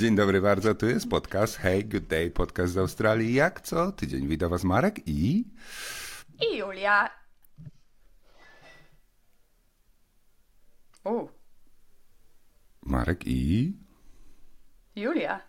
Dzień dobry bardzo, tu jest podcast Hey Good Day, podcast z Australii. Jak co tydzień wita was Marek i... I Julia. U, Marek i... Julia.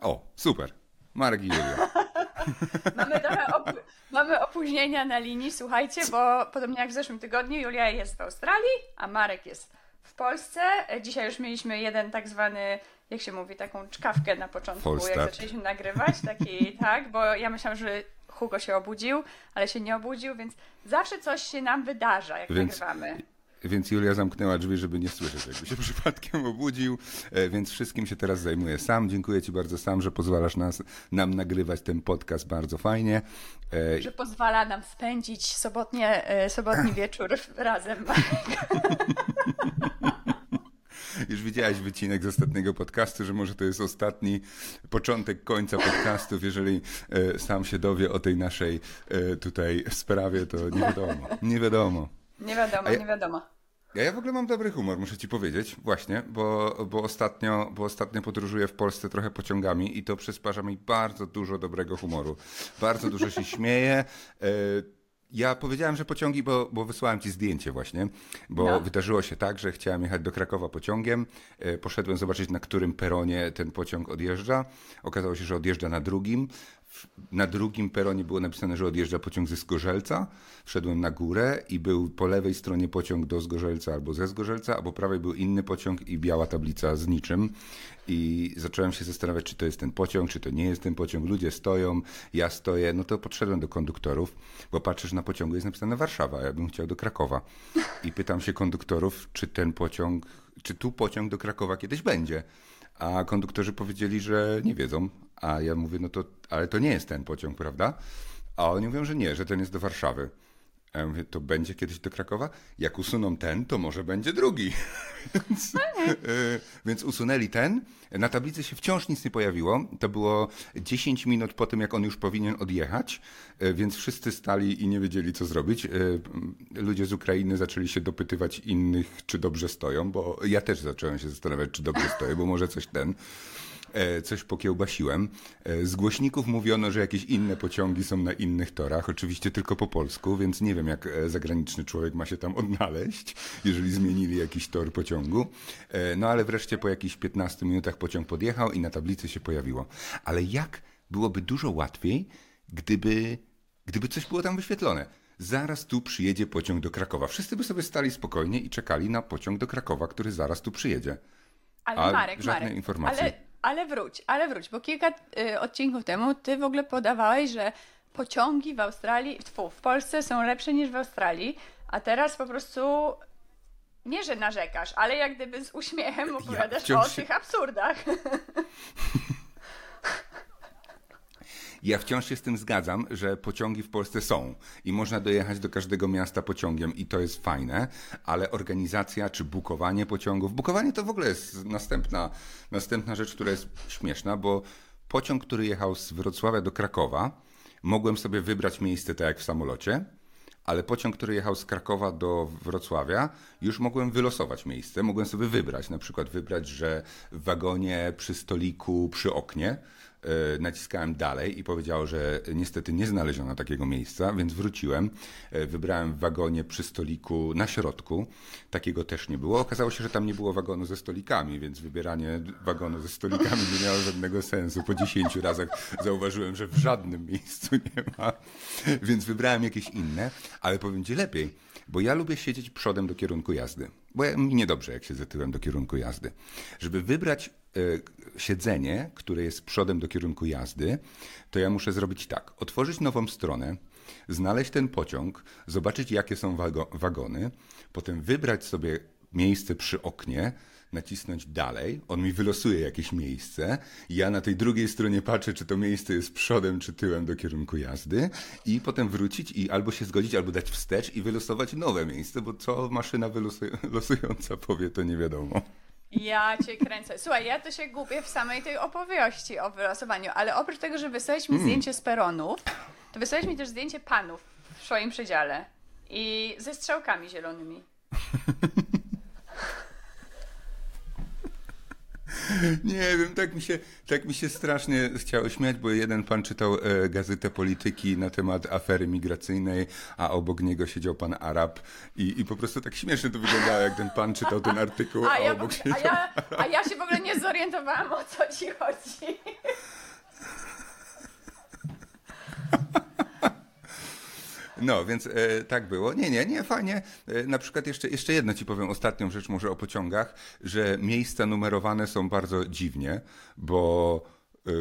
O, super. Marek i Julia. Mamy trochę op- mamy opóźnienia na linii, słuchajcie, bo podobnie jak w zeszłym tygodniu Julia jest w Australii, a Marek jest w Polsce. Dzisiaj już mieliśmy jeden tak zwany, jak się mówi, taką czkawkę na początku, False jak zaczęliśmy nagrywać, taki tak, bo ja myślałam, że Hugo się obudził, ale się nie obudził, więc zawsze coś się nam wydarza, jak Więc- nagrywamy. Więc Julia zamknęła drzwi, żeby nie słyszeć, jakby się przypadkiem obudził, e, więc wszystkim się teraz zajmuję sam. Dziękuję ci bardzo sam, że pozwalasz nas, nam nagrywać ten podcast bardzo fajnie. E, Że pozwala nam spędzić sobotnie, e, sobotni wieczór razem. Już widziałeś wycinek z ostatniego podcastu, że może to jest ostatni początek końca podcastów. Jeżeli e, sam się dowie o tej naszej e, tutaj sprawie, to nie wiadomo. Nie wiadomo. Nie wiadomo, ja- nie wiadomo. Ja, ja w ogóle mam dobry humor, muszę ci powiedzieć, właśnie, bo, bo, ostatnio, bo ostatnio podróżuję w Polsce trochę pociągami i to przysparza mi bardzo dużo dobrego humoru. Bardzo dużo się śmieję. Ja powiedziałem, że pociągi, bo, bo wysłałem ci zdjęcie właśnie, bo No. wydarzyło się tak, że chciałem jechać do Krakowa pociągiem. E, Poszedłem zobaczyć, na którym peronie ten pociąg odjeżdża. Okazało się, że odjeżdża na drugim. Na drugim peronie było napisane, że odjeżdża pociąg ze Zgorzelca. Wszedłem na górę i był po lewej stronie pociąg do Zgorzelca albo ze Zgorzelca, a po prawej był inny pociąg i biała tablica z niczym. I zacząłem się zastanawiać, czy to jest ten pociąg, czy to nie jest ten pociąg. Ludzie stoją, ja stoję. No to podszedłem do konduktorów, bo patrzysz na pociągu, jest napisane Warszawa, ja bym chciał do Krakowa. I pytam się konduktorów, czy ten pociąg, czy tu pociąg do Krakowa kiedyś będzie. A konduktorzy powiedzieli, że nie wiedzą. A ja mówię, no to, ale to nie jest ten pociąg, prawda? A oni mówią, że nie, że ten jest do Warszawy. A ja mówię, to będzie kiedyś do Krakowa? Jak usuną ten, to może będzie drugi. więc, e, więc usunęli ten. Na tablicy się wciąż nic nie pojawiło. To było 10 minut po tym, jak on już powinien odjechać, e, więc wszyscy stali i nie wiedzieli, co zrobić. E, Ludzie z Ukrainy zaczęli się dopytywać innych, czy dobrze stoją, bo ja też zacząłem się zastanawiać, czy dobrze stoję, bo może coś ten coś pokiełbasiłem. E, Z głośników mówiono, że jakieś inne pociągi są na innych torach, oczywiście tylko po polsku, więc nie wiem, jak e, zagraniczny człowiek ma się tam odnaleźć, jeżeli zmienili jakiś tor pociągu. E, No ale wreszcie po jakichś 15 minutach pociąg podjechał i na tablicy się pojawiło. Ale jak byłoby dużo łatwiej, gdyby, gdyby coś było tam wyświetlone? Zaraz tu przyjedzie pociąg do Krakowa. Wszyscy by sobie stali spokojnie i czekali na pociąg do Krakowa, który zaraz tu przyjedzie. Ale A Marek, żadnej Marek, informacji. Ale, ale wróć, ale wróć, bo kilka y, odcinków temu ty w ogóle podawałeś, że pociągi w Australii, tfu, w Polsce są lepsze niż w Australii, a teraz po prostu nie, że narzekasz, ale jak gdyby z uśmiechem opowiadasz wciąż o się- tych absurdach. Ja wciąż się z tym zgadzam, że pociągi w Polsce są i można dojechać do każdego miasta pociągiem i to jest fajne, ale organizacja czy bukowanie pociągów, bukowanie to w ogóle jest następna, następna rzecz, która jest śmieszna, bo pociąg, który jechał z Wrocławia do Krakowa, mogłem sobie wybrać miejsce tak jak w samolocie, ale pociąg, który jechał z Krakowa do Wrocławia, już mogłem wylosować miejsce. Mogłem sobie wybrać, na przykład wybrać, że w wagonie przy stoliku, przy oknie naciskałem dalej i powiedziało, że niestety nie znaleziono takiego miejsca, więc wróciłem. E, Wybrałem w wagonie przy stoliku na środku. Takiego też nie było. Okazało się, że tam nie było wagonu ze stolikami, więc wybieranie wagonu ze stolikami nie miało żadnego sensu. Po 10 razach zauważyłem, że w żadnym miejscu nie ma, więc wybrałem jakieś inne, ale powiem Ci lepiej, bo ja lubię siedzieć przodem do kierunku jazdy, bo mi niedobrze, jak siedzę tyłem do kierunku jazdy. Żeby wybrać e, siedzenie, które jest przodem do kierunku jazdy, to ja muszę zrobić tak, otworzyć nową stronę, znaleźć ten pociąg, zobaczyć jakie są wago- wagony, potem wybrać sobie miejsce przy oknie, nacisnąć dalej, on mi wylosuje jakieś miejsce, ja na tej drugiej stronie patrzę, czy to miejsce jest przodem, czy tyłem do kierunku jazdy i potem wrócić i albo się zgodzić, albo dać wstecz i wylosować nowe miejsce, bo co maszyna wylosuj- losująca powie, to nie wiadomo. Ja cię kręcę. Słuchaj, ja to się gubię w samej tej opowieści o wylosowaniu, ale oprócz tego, że wysłałeś mi zdjęcie z peronów, to wysłałeś mi też zdjęcie panów w swoim przedziale i ze strzałkami zielonymi. Nie wiem, tak mi, się, tak mi się strasznie chciało śmiać, bo jeden pan czytał e, gazetę polityki na temat afery migracyjnej, a obok niego siedział pan Arab i, i po prostu tak śmiesznie to wyglądało, jak ten pan czytał ten artykuł, a, A ja, obok a, siedział... ja, a ja się w ogóle nie zorientowałam, o co ci chodzi. No, więc e, tak było. Nie, nie, nie, fajnie. E, na przykład jeszcze, jeszcze jedno ci powiem, ostatnią rzecz może o pociągach, że miejsca numerowane są bardzo dziwnie, bo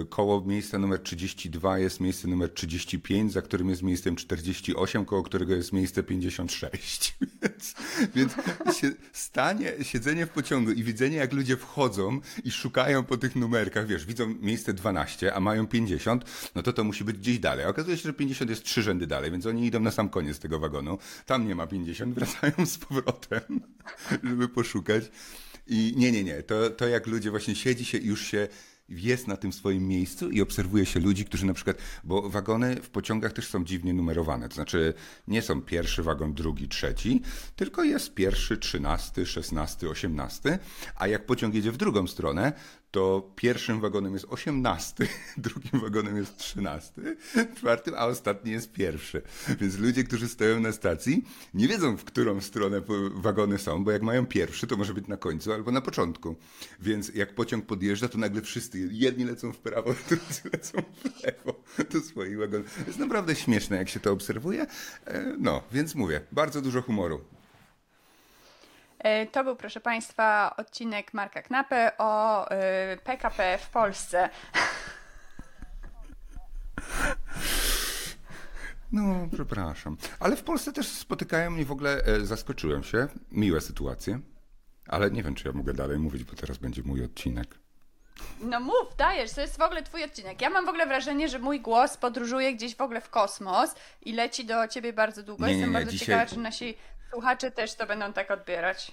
koło miejsca numer 32 jest miejsce numer 35, za którym jest miejscem 48, koło którego jest miejsce 56. Więc, więc się, stanie, siedzenie w pociągu i widzenie, jak ludzie wchodzą i szukają po tych numerkach, wiesz, widzą miejsce 12, a mają 50, no to to musi być gdzieś dalej. Okazuje się, że 50 jest trzy rzędy dalej, więc oni idą na sam koniec tego wagonu. Tam nie ma 50, wracają z powrotem, żeby poszukać. I nie, nie, nie. To, to jak ludzie właśnie siedzi się i już się jest na tym swoim miejscu i obserwuje się ludzi, którzy na przykład, bo wagony w pociągach też są dziwnie numerowane, to znaczy nie są pierwszy wagon, drugi, trzeci, tylko jest pierwszy, trzynasty, szesnasty, osiemnasty, a jak pociąg jedzie w drugą stronę, to pierwszym wagonem jest osiemnasty, drugim wagonem jest trzynasty, czwartym, a ostatni jest pierwszy. Więc ludzie, którzy stoją na stacji, nie wiedzą, w którą stronę wagony są, bo jak mają pierwszy, to może być na końcu albo na początku. Więc jak pociąg podjeżdża, to nagle wszyscy, jedni lecą w prawo, drudzy lecą w lewo do swoich wagonów. Jest naprawdę śmieszne, jak się to obserwuje. E, no, więc mówię, bardzo dużo humoru. E, to był, proszę Państwa, odcinek Marka Knapy o PKP w Polsce. No, przepraszam. Ale w Polsce też spotykają mnie w ogóle, e, zaskoczyłem się, miłe sytuacje. Ale nie wiem, czy ja mogę dalej mówić, bo teraz będzie mój odcinek. No mów, dajesz, to jest w ogóle twój odcinek. Ja mam w ogóle wrażenie, że mój głos podróżuje gdzieś w ogóle w kosmos i leci do ciebie bardzo długo. Nie, nie, Jestem nie, bardzo dzisiaj- ciekawa, czy nasi słuchacze też to będą tak odbierać.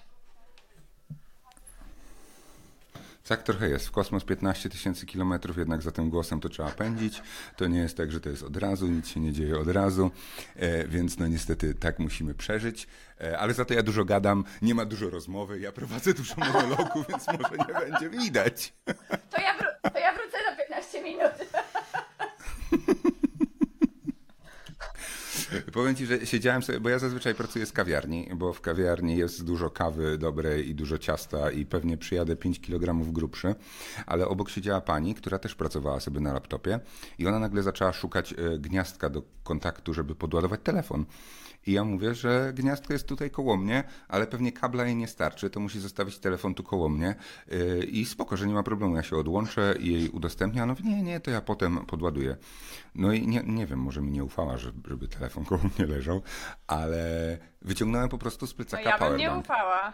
Tak trochę jest. W kosmos 15 tysięcy kilometrów, jednak za tym głosem to trzeba pędzić. To nie jest tak, że to jest od razu, nic się nie dzieje od razu, e, więc no niestety tak musimy przeżyć. E, ale za to ja dużo gadam, nie ma dużo rozmowy, ja prowadzę dużo monologu, więc może nie będzie widać. To ja, to ja wrócę za 15 minut. Powiem ci, że siedziałem sobie, bo ja zazwyczaj pracuję z kawiarni, bo w kawiarni jest dużo kawy dobrej i dużo ciasta i pewnie przyjadę 5 kg grubszy, ale obok siedziała pani, która też pracowała sobie na laptopie i ona nagle zaczęła szukać e, gniazdka do kontaktu, żeby podładować telefon. I ja mówię, że gniazdko jest tutaj koło mnie, ale pewnie kabla jej nie starczy, to musi zostawić telefon tu koło mnie yy, i spoko, że nie ma problemu, ja się odłączę i jej udostępnię, a no nie, nie, to ja potem podładuję. No i nie, nie wiem, może mi nie ufała, że- żeby telefon koło mnie leżał, ale wyciągnąłem po prostu z No plecaka ja bym nie ufała.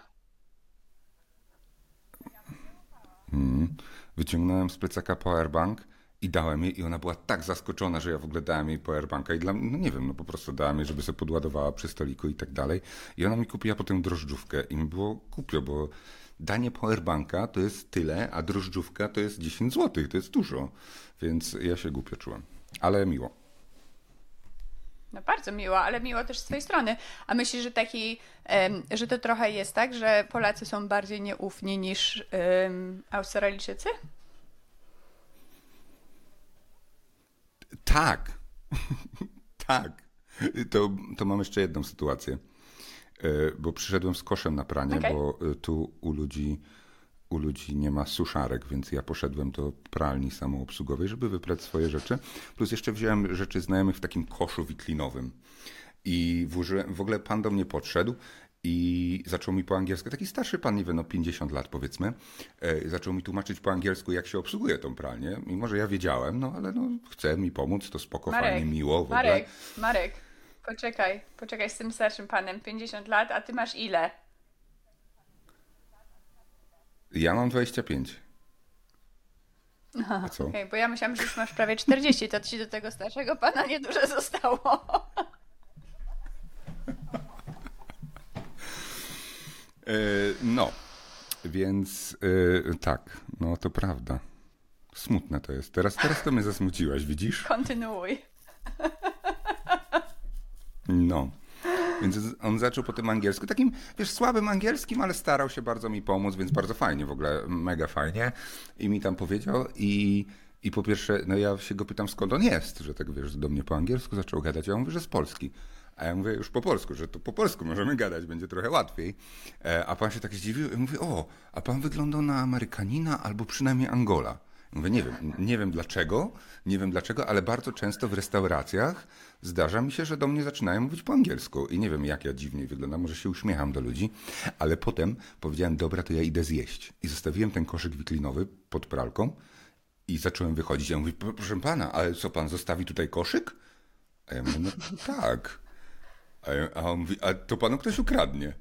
Wyciągnąłem z plecaka powerbank i dałem jej i ona była tak zaskoczona, że ja w ogóle dałem jej powerbanka i dla no nie wiem, no po prostu dałem jej, żeby sobie podładowała przy stoliku i tak dalej. I ona mi kupiła potem drożdżówkę i mi było głupio, bo danie powerbanka to jest tyle, a drożdżówka to jest 10 zł, to jest dużo. Więc ja się głupio czułem. Ale miło. No bardzo miło, ale miło też z twojej strony. A myślisz, że taki, że to trochę jest tak, że Polacy są bardziej nieufni niż Australijczycy? Tak. tak. To, to mam jeszcze jedną sytuację. E, Bo przyszedłem z koszem na pranie, Okej. bo e, tu u ludzi, u ludzi nie ma suszarek, więc ja poszedłem do pralni samoobsługowej, żeby wyprać swoje rzeczy. Plus jeszcze wziąłem rzeczy znajomych w takim koszu witlinowym. I w ogóle pan do mnie podszedł i zaczął mi po angielsku, taki starszy pan, nie wiem, no 50 lat powiedzmy, e, zaczął mi tłumaczyć po angielsku, jak się obsługuje tą pralnię. Mimo, że ja wiedziałem, no ale no, chce mi pomóc, to spoko, fajnie, miło w ogóle. Marek, Marek, poczekaj, poczekaj z tym starszym panem, 50 lat, a ty masz ile? Ja mam 25. A co? Okej, bo ja myślałam, że już masz prawie 40, to ci do tego starszego pana niedużo zostało. No, więc e, tak, no to prawda. Smutne to jest. Teraz, teraz to mnie zasmuciłaś, widzisz? Kontynuuj. No. Więc on zaczął po tym angielsku, takim, wiesz, słabym angielskim, ale starał się bardzo mi pomóc, więc bardzo fajnie w ogóle, mega fajnie. I mi tam powiedział i, i po pierwsze, no ja się go pytam, skąd on jest, że tak, wiesz, do mnie po angielsku zaczął gadać. Ja mówię, że z Polski. A ja mówię już po polsku, że to po polsku możemy gadać, będzie trochę łatwiej. E, a pan się tak zdziwił i mówi, o, a pan wygląda na Amerykanina albo przynajmniej Angola. Mówię, nie wiem, nie wiem dlaczego, nie wiem dlaczego, ale bardzo często w restauracjach zdarza mi się, że do mnie zaczynają mówić po angielsku i nie wiem, jak ja dziwnie wyglądam, może się uśmiecham do ludzi, ale potem powiedziałem, dobra, to ja idę zjeść. I zostawiłem ten koszyk wiklinowy pod pralką i zacząłem wychodzić. Ja mówię, proszę pana, ale co, pan zostawi tutaj koszyk? A ja mówię, no tak. A, ja, a on mówi, a to panu ktoś ukradnie.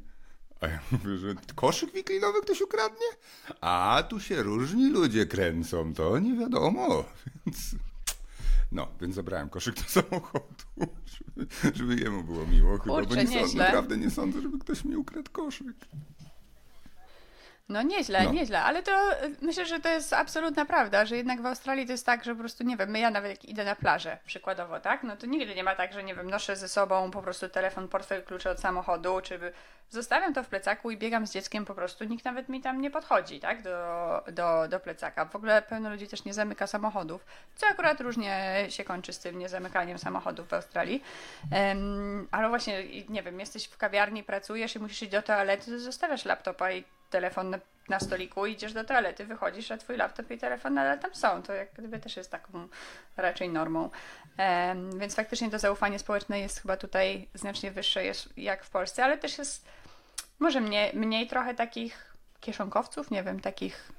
A ja mówię, że koszyk wiklinowy ktoś ukradnie? A tu się różni ludzie kręcą, to nie wiadomo. Więc, no, więc zabrałem koszyk do samochodu, żeby, żeby jemu było miło. Chyba, Kurczę, bo nie sądzę, naprawdę nie sądzę, żeby ktoś mi ukradł koszyk. No nieźle, No. nieźle, ale to y, myślę, że to jest absolutna prawda, że jednak w Australii to jest tak, że po prostu, nie wiem, my ja nawet jak idę na plażę, przykładowo, tak, no to nigdy nie ma tak, że nie wiem, noszę ze sobą po prostu telefon, portfel, klucze od samochodu, czy by- zostawiam to w plecaku i biegam z dzieckiem po prostu, nikt nawet mi tam nie podchodzi, tak, do, do, do plecaka. W ogóle pełno ludzi też nie zamyka samochodów, co akurat różnie się kończy z tym niezamykaniem samochodów w Australii, Em, ale właśnie, nie wiem, jesteś w kawiarni, pracujesz i musisz iść do toalety, to zostawiasz laptopa i telefon na, na stoliku, idziesz do toalety, wychodzisz, a twój laptop i telefon nadal tam są. To jak gdyby też jest taką raczej normą. Em, więc faktycznie to zaufanie społeczne jest chyba tutaj znacznie wyższe jest, jak w Polsce, ale też jest może mniej, mniej trochę takich kieszonkowców, nie wiem, takich,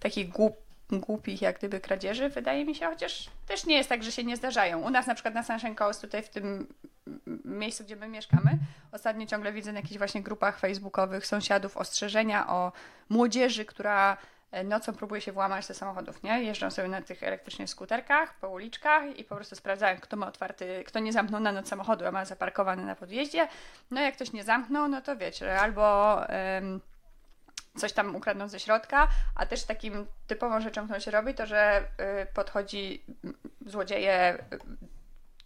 takich głup, głupich jak gdyby kradzieży, wydaje mi się, chociaż też nie jest tak, że się nie zdarzają. U nas na przykład na Sunshine Coast, tutaj w tym miejscu, gdzie my mieszkamy, ostatnio ciągle widzę na jakichś właśnie grupach facebookowych sąsiadów ostrzeżenia o młodzieży, która nocą próbuje się włamać do samochodów, nie? Jeżdżą sobie na tych elektrycznych skuterkach po uliczkach i po prostu sprawdzają, kto ma otwarty, kto nie zamknął na noc samochodu, a ma zaparkowany na podjeździe. No jak ktoś nie zamknął, no to wiecie, albo... em, coś tam ukradną ze środka, a też takim typową rzeczą, którą się robi, to że y, podchodzi złodzieje y,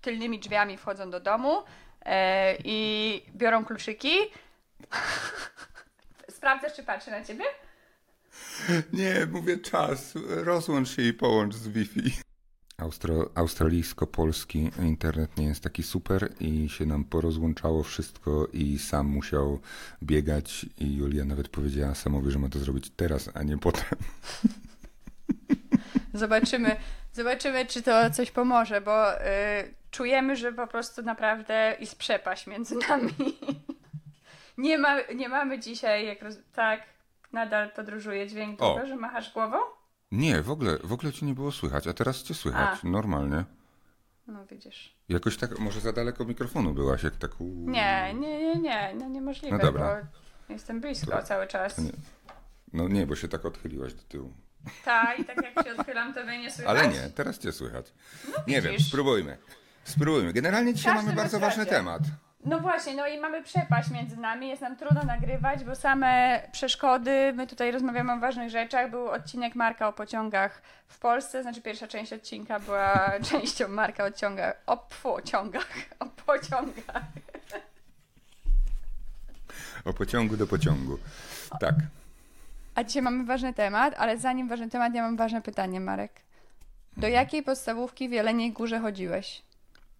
tylnymi drzwiami wchodzą do domu y, i biorą kluczyki. Sprawdzasz, czy patrzy na ciebie? Nie, mówię czas. Rozłącz się i połącz z Wi-Fi. Austro, australijsko-polski internet nie jest taki super i się nam porozłączało wszystko i sam musiał biegać i Julia nawet powiedziała Samowi, że ma to zrobić teraz, a nie potem. Zobaczymy, zobaczymy, czy to coś pomoże, bo y, czujemy, że po prostu naprawdę jest przepaść między nami. Nie, ma, nie mamy dzisiaj, jak roz... tak, nadal podróżuje dźwięk O. tego, że machasz głową? Nie, w ogóle, w ogóle cię nie było słychać, a teraz cię słychać, A. normalnie. No widzisz. Jakoś tak, może za daleko mikrofonu byłaś, jak tak... u- Nie, nie, nie, nie, no niemożliwe, No dobra. bo jestem blisko To- cały czas. nie. No nie, bo się tak odchyliłaś do tyłu. Tak, i tak jak się odchylam, to mnie nie słychać. Ale nie, teraz cię słychać. nie wiem, spróbujmy. Spróbujmy. Generalnie dzisiaj Każdy mamy ma bardzo ważny temat. No właśnie, no i mamy przepaść między nami, jest nam trudno nagrywać, bo same przeszkody, my tutaj rozmawiamy o ważnych rzeczach, był odcinek Marka o pociągach w Polsce, znaczy pierwsza część odcinka była częścią Marka o ciągach, o pfu, ciągach, o pociągach. O pociągu do pociągu. Tak. A dzisiaj mamy ważny temat, ale zanim ważny temat, ja mam ważne pytanie, Marek. Do jakiej podstawówki w Jeleniej Górze chodziłeś?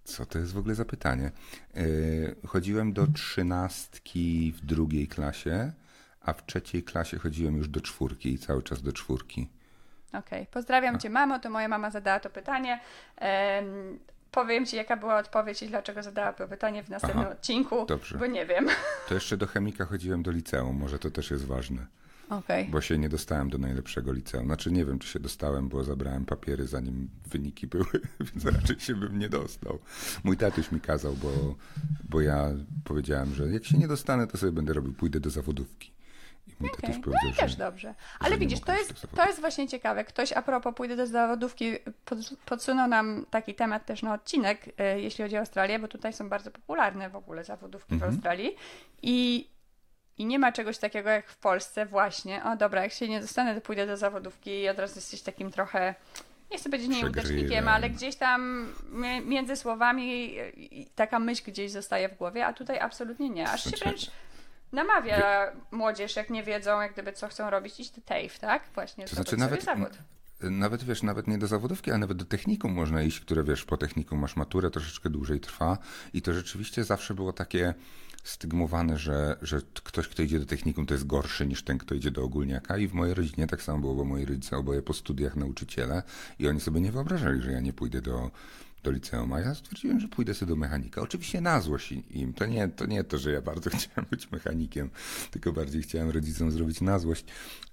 Co to jest w ogóle za pytanie? Yy, chodziłem do trzynastki w drugiej klasie, a w trzeciej klasie chodziłem już do czwórki i cały czas do czwórki. Okej, pozdrawiam Cię mamo, to moja mama zadała to pytanie. Em, powiem Ci, jaka była odpowiedź i dlaczego zadała to pytanie w następnym Aha, odcinku, dobrze. bo nie wiem. To jeszcze do chemika chodziłem do liceum, może to też jest ważne, Okej. bo się nie dostałem do najlepszego liceum. Znaczy nie wiem, czy się dostałem, bo zabrałem papiery zanim wyniki były, więc raczej się bym nie dostał. Mój tatuś mi kazał, bo, bo ja powiedziałem, że jak się nie dostanę, to sobie będę robił, pójdę do zawodówki. I mój Okej, tatuś No i też dobrze. Ale widzisz, to jest, to jest właśnie ciekawe. Ktoś a propos pójdę do zawodówki, pod, podsunął nam taki temat też na odcinek, e, jeśli chodzi o Australię, bo tutaj są bardzo popularne w ogóle zawodówki Mhm. w Australii. I, I nie ma czegoś takiego jak w Polsce właśnie. O dobra, jak się nie dostanę, to pójdę do zawodówki i od razu jesteś takim trochę nie chcę powiedzieć nieudacznikiem, ale gdzieś tam mi- między słowami taka myśl gdzieś zostaje w głowie, a tutaj absolutnie nie. Aż się Znaczy- wręcz namawia młodzież, jak nie wiedzą, jak gdyby co chcą robić, iść do TAFE, tak? Właśnie, To znaczy nawet, zawód. nawet wiesz, nawet nie do zawodówki, ale nawet do technikum można iść, które wiesz, po technikum masz maturę, troszeczkę dłużej trwa i to rzeczywiście zawsze było takie stygmowane, że, że ktoś, kto idzie do technikum, to jest gorszy niż ten, kto idzie do ogólniaka i w mojej rodzinie tak samo było, bo moi rodzice oboje po studiach nauczyciele i oni sobie nie wyobrażali, że ja nie pójdę do, do liceum, a ja stwierdziłem, że pójdę sobie do mechanika. Oczywiście na złość im. To nie, to nie to, że ja bardzo chciałem być mechanikiem, tylko bardziej chciałem rodzicom zrobić na złość,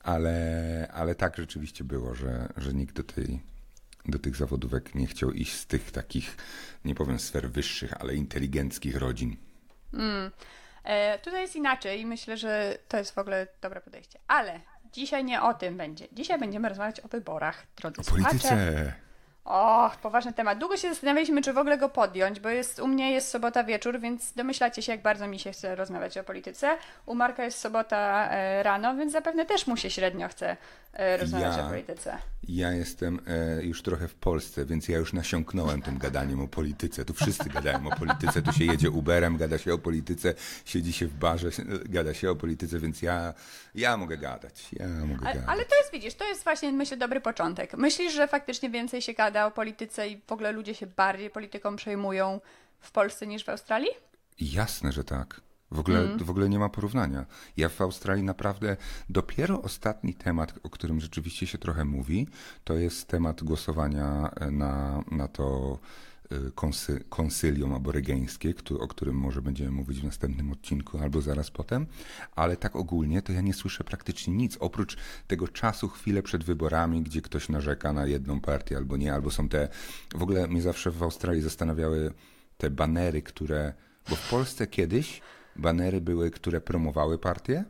ale, ale tak rzeczywiście było, że, że nikt do tej do tych zawodówek nie chciał iść z tych takich, nie powiem sfer wyższych, ale inteligenckich rodzin. E, tutaj jest inaczej i myślę, że to jest w ogóle dobre podejście. Ale dzisiaj nie o tym będzie. Dzisiaj będziemy rozmawiać o wyborach, drodzy O słuchacze. polityce. O, poważny temat. Długo się zastanawialiśmy, czy w ogóle go podjąć, bo jest u mnie jest sobota wieczór, więc domyślacie się, jak bardzo mi się chce rozmawiać o polityce. U Marka jest sobota e, rano, więc zapewne też mu się średnio chce rozmawiać Ja. o polityce. Ja jestem e, już trochę w Polsce, więc ja już nasiąknąłem tym gadaniem o polityce. Tu wszyscy gadają o polityce, tu się jedzie Uberem, gada się o polityce, siedzi się w barze, gada się o polityce, więc ja, ja mogę gadać. Ja mogę Ale, gadać. ale to jest, widzisz, to jest właśnie, myślę, dobry początek. Myślisz, że faktycznie więcej się gada o polityce i w ogóle ludzie się bardziej polityką przejmują w Polsce niż w Australii? Jasne, że tak. W ogóle, Mhm. w ogóle nie ma porównania. Ja w Australii naprawdę dopiero ostatni temat, o którym rzeczywiście się trochę mówi, to jest temat głosowania na, na to y, konsy, konsylium aborygeńskie, o którym może będziemy mówić w następnym odcinku albo zaraz potem, ale tak ogólnie to ja nie słyszę praktycznie nic, oprócz tego czasu chwilę przed wyborami, gdzie ktoś narzeka na jedną partię albo nie, albo są te, w ogóle mnie zawsze w Australii zastanawiały te banery, które, bo w Polsce kiedyś banery były, które promowały partię,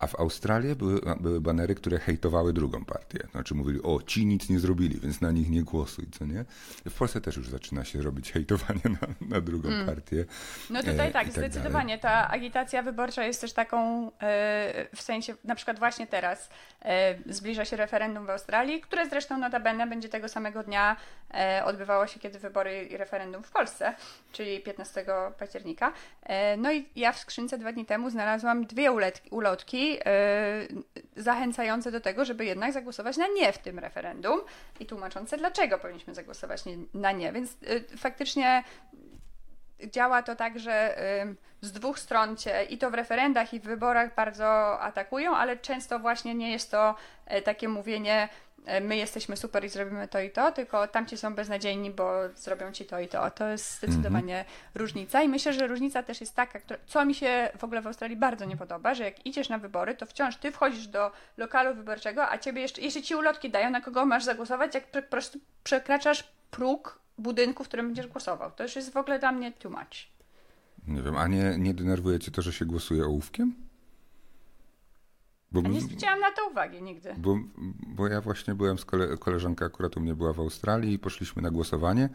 a w Australii były, były banery, które hejtowały drugą partię. Znaczy mówili, o, ci nic nie zrobili, więc na nich nie głosuj, co nie? W Polsce też już zaczyna się robić hejtowanie na, na drugą partię. No tutaj e, tak, dalej. zdecydowanie. Ta agitacja wyborcza jest też taką, e, w sensie, na przykład właśnie teraz e, zbliża się referendum w Australii, które zresztą notabene będzie tego samego dnia e, odbywało się, kiedy wybory i referendum w Polsce, czyli 15 października. E, no i ja w skrzynce dwa dni temu znalazłam dwie ulotki e, zachęcające do tego, żeby jednak zagłosować na nie w tym referendum i tłumaczące, dlaczego powinniśmy zagłosować na nie. Więc e, faktycznie działa to tak, że ym, z dwóch stron cię i to w referendach, i w wyborach bardzo atakują, ale często właśnie nie jest to e, takie mówienie, e, my jesteśmy super i zrobimy to i to, tylko tamci są beznadziejni, bo zrobią ci to i to. To jest zdecydowanie różnica i myślę, że różnica też jest taka, co mi się w ogóle w Australii bardzo nie podoba, że jak idziesz na wybory, to wciąż ty wchodzisz do lokalu wyborczego, a ciebie jeszcze, jeszcze ci ulotki dają, na kogo masz zagłosować, jak po prostu przekraczasz próg budynku, w którym będziesz głosował. To już jest w ogóle dla mnie too much. Nie wiem, a nie, nie denerwuje cię to, że się głosuje ołówkiem? Bo, nie zwróciłam na to uwagi nigdy. bo, bo ja właśnie byłem z kole, koleżanka akurat u mnie była w Australii i poszliśmy na głosowanie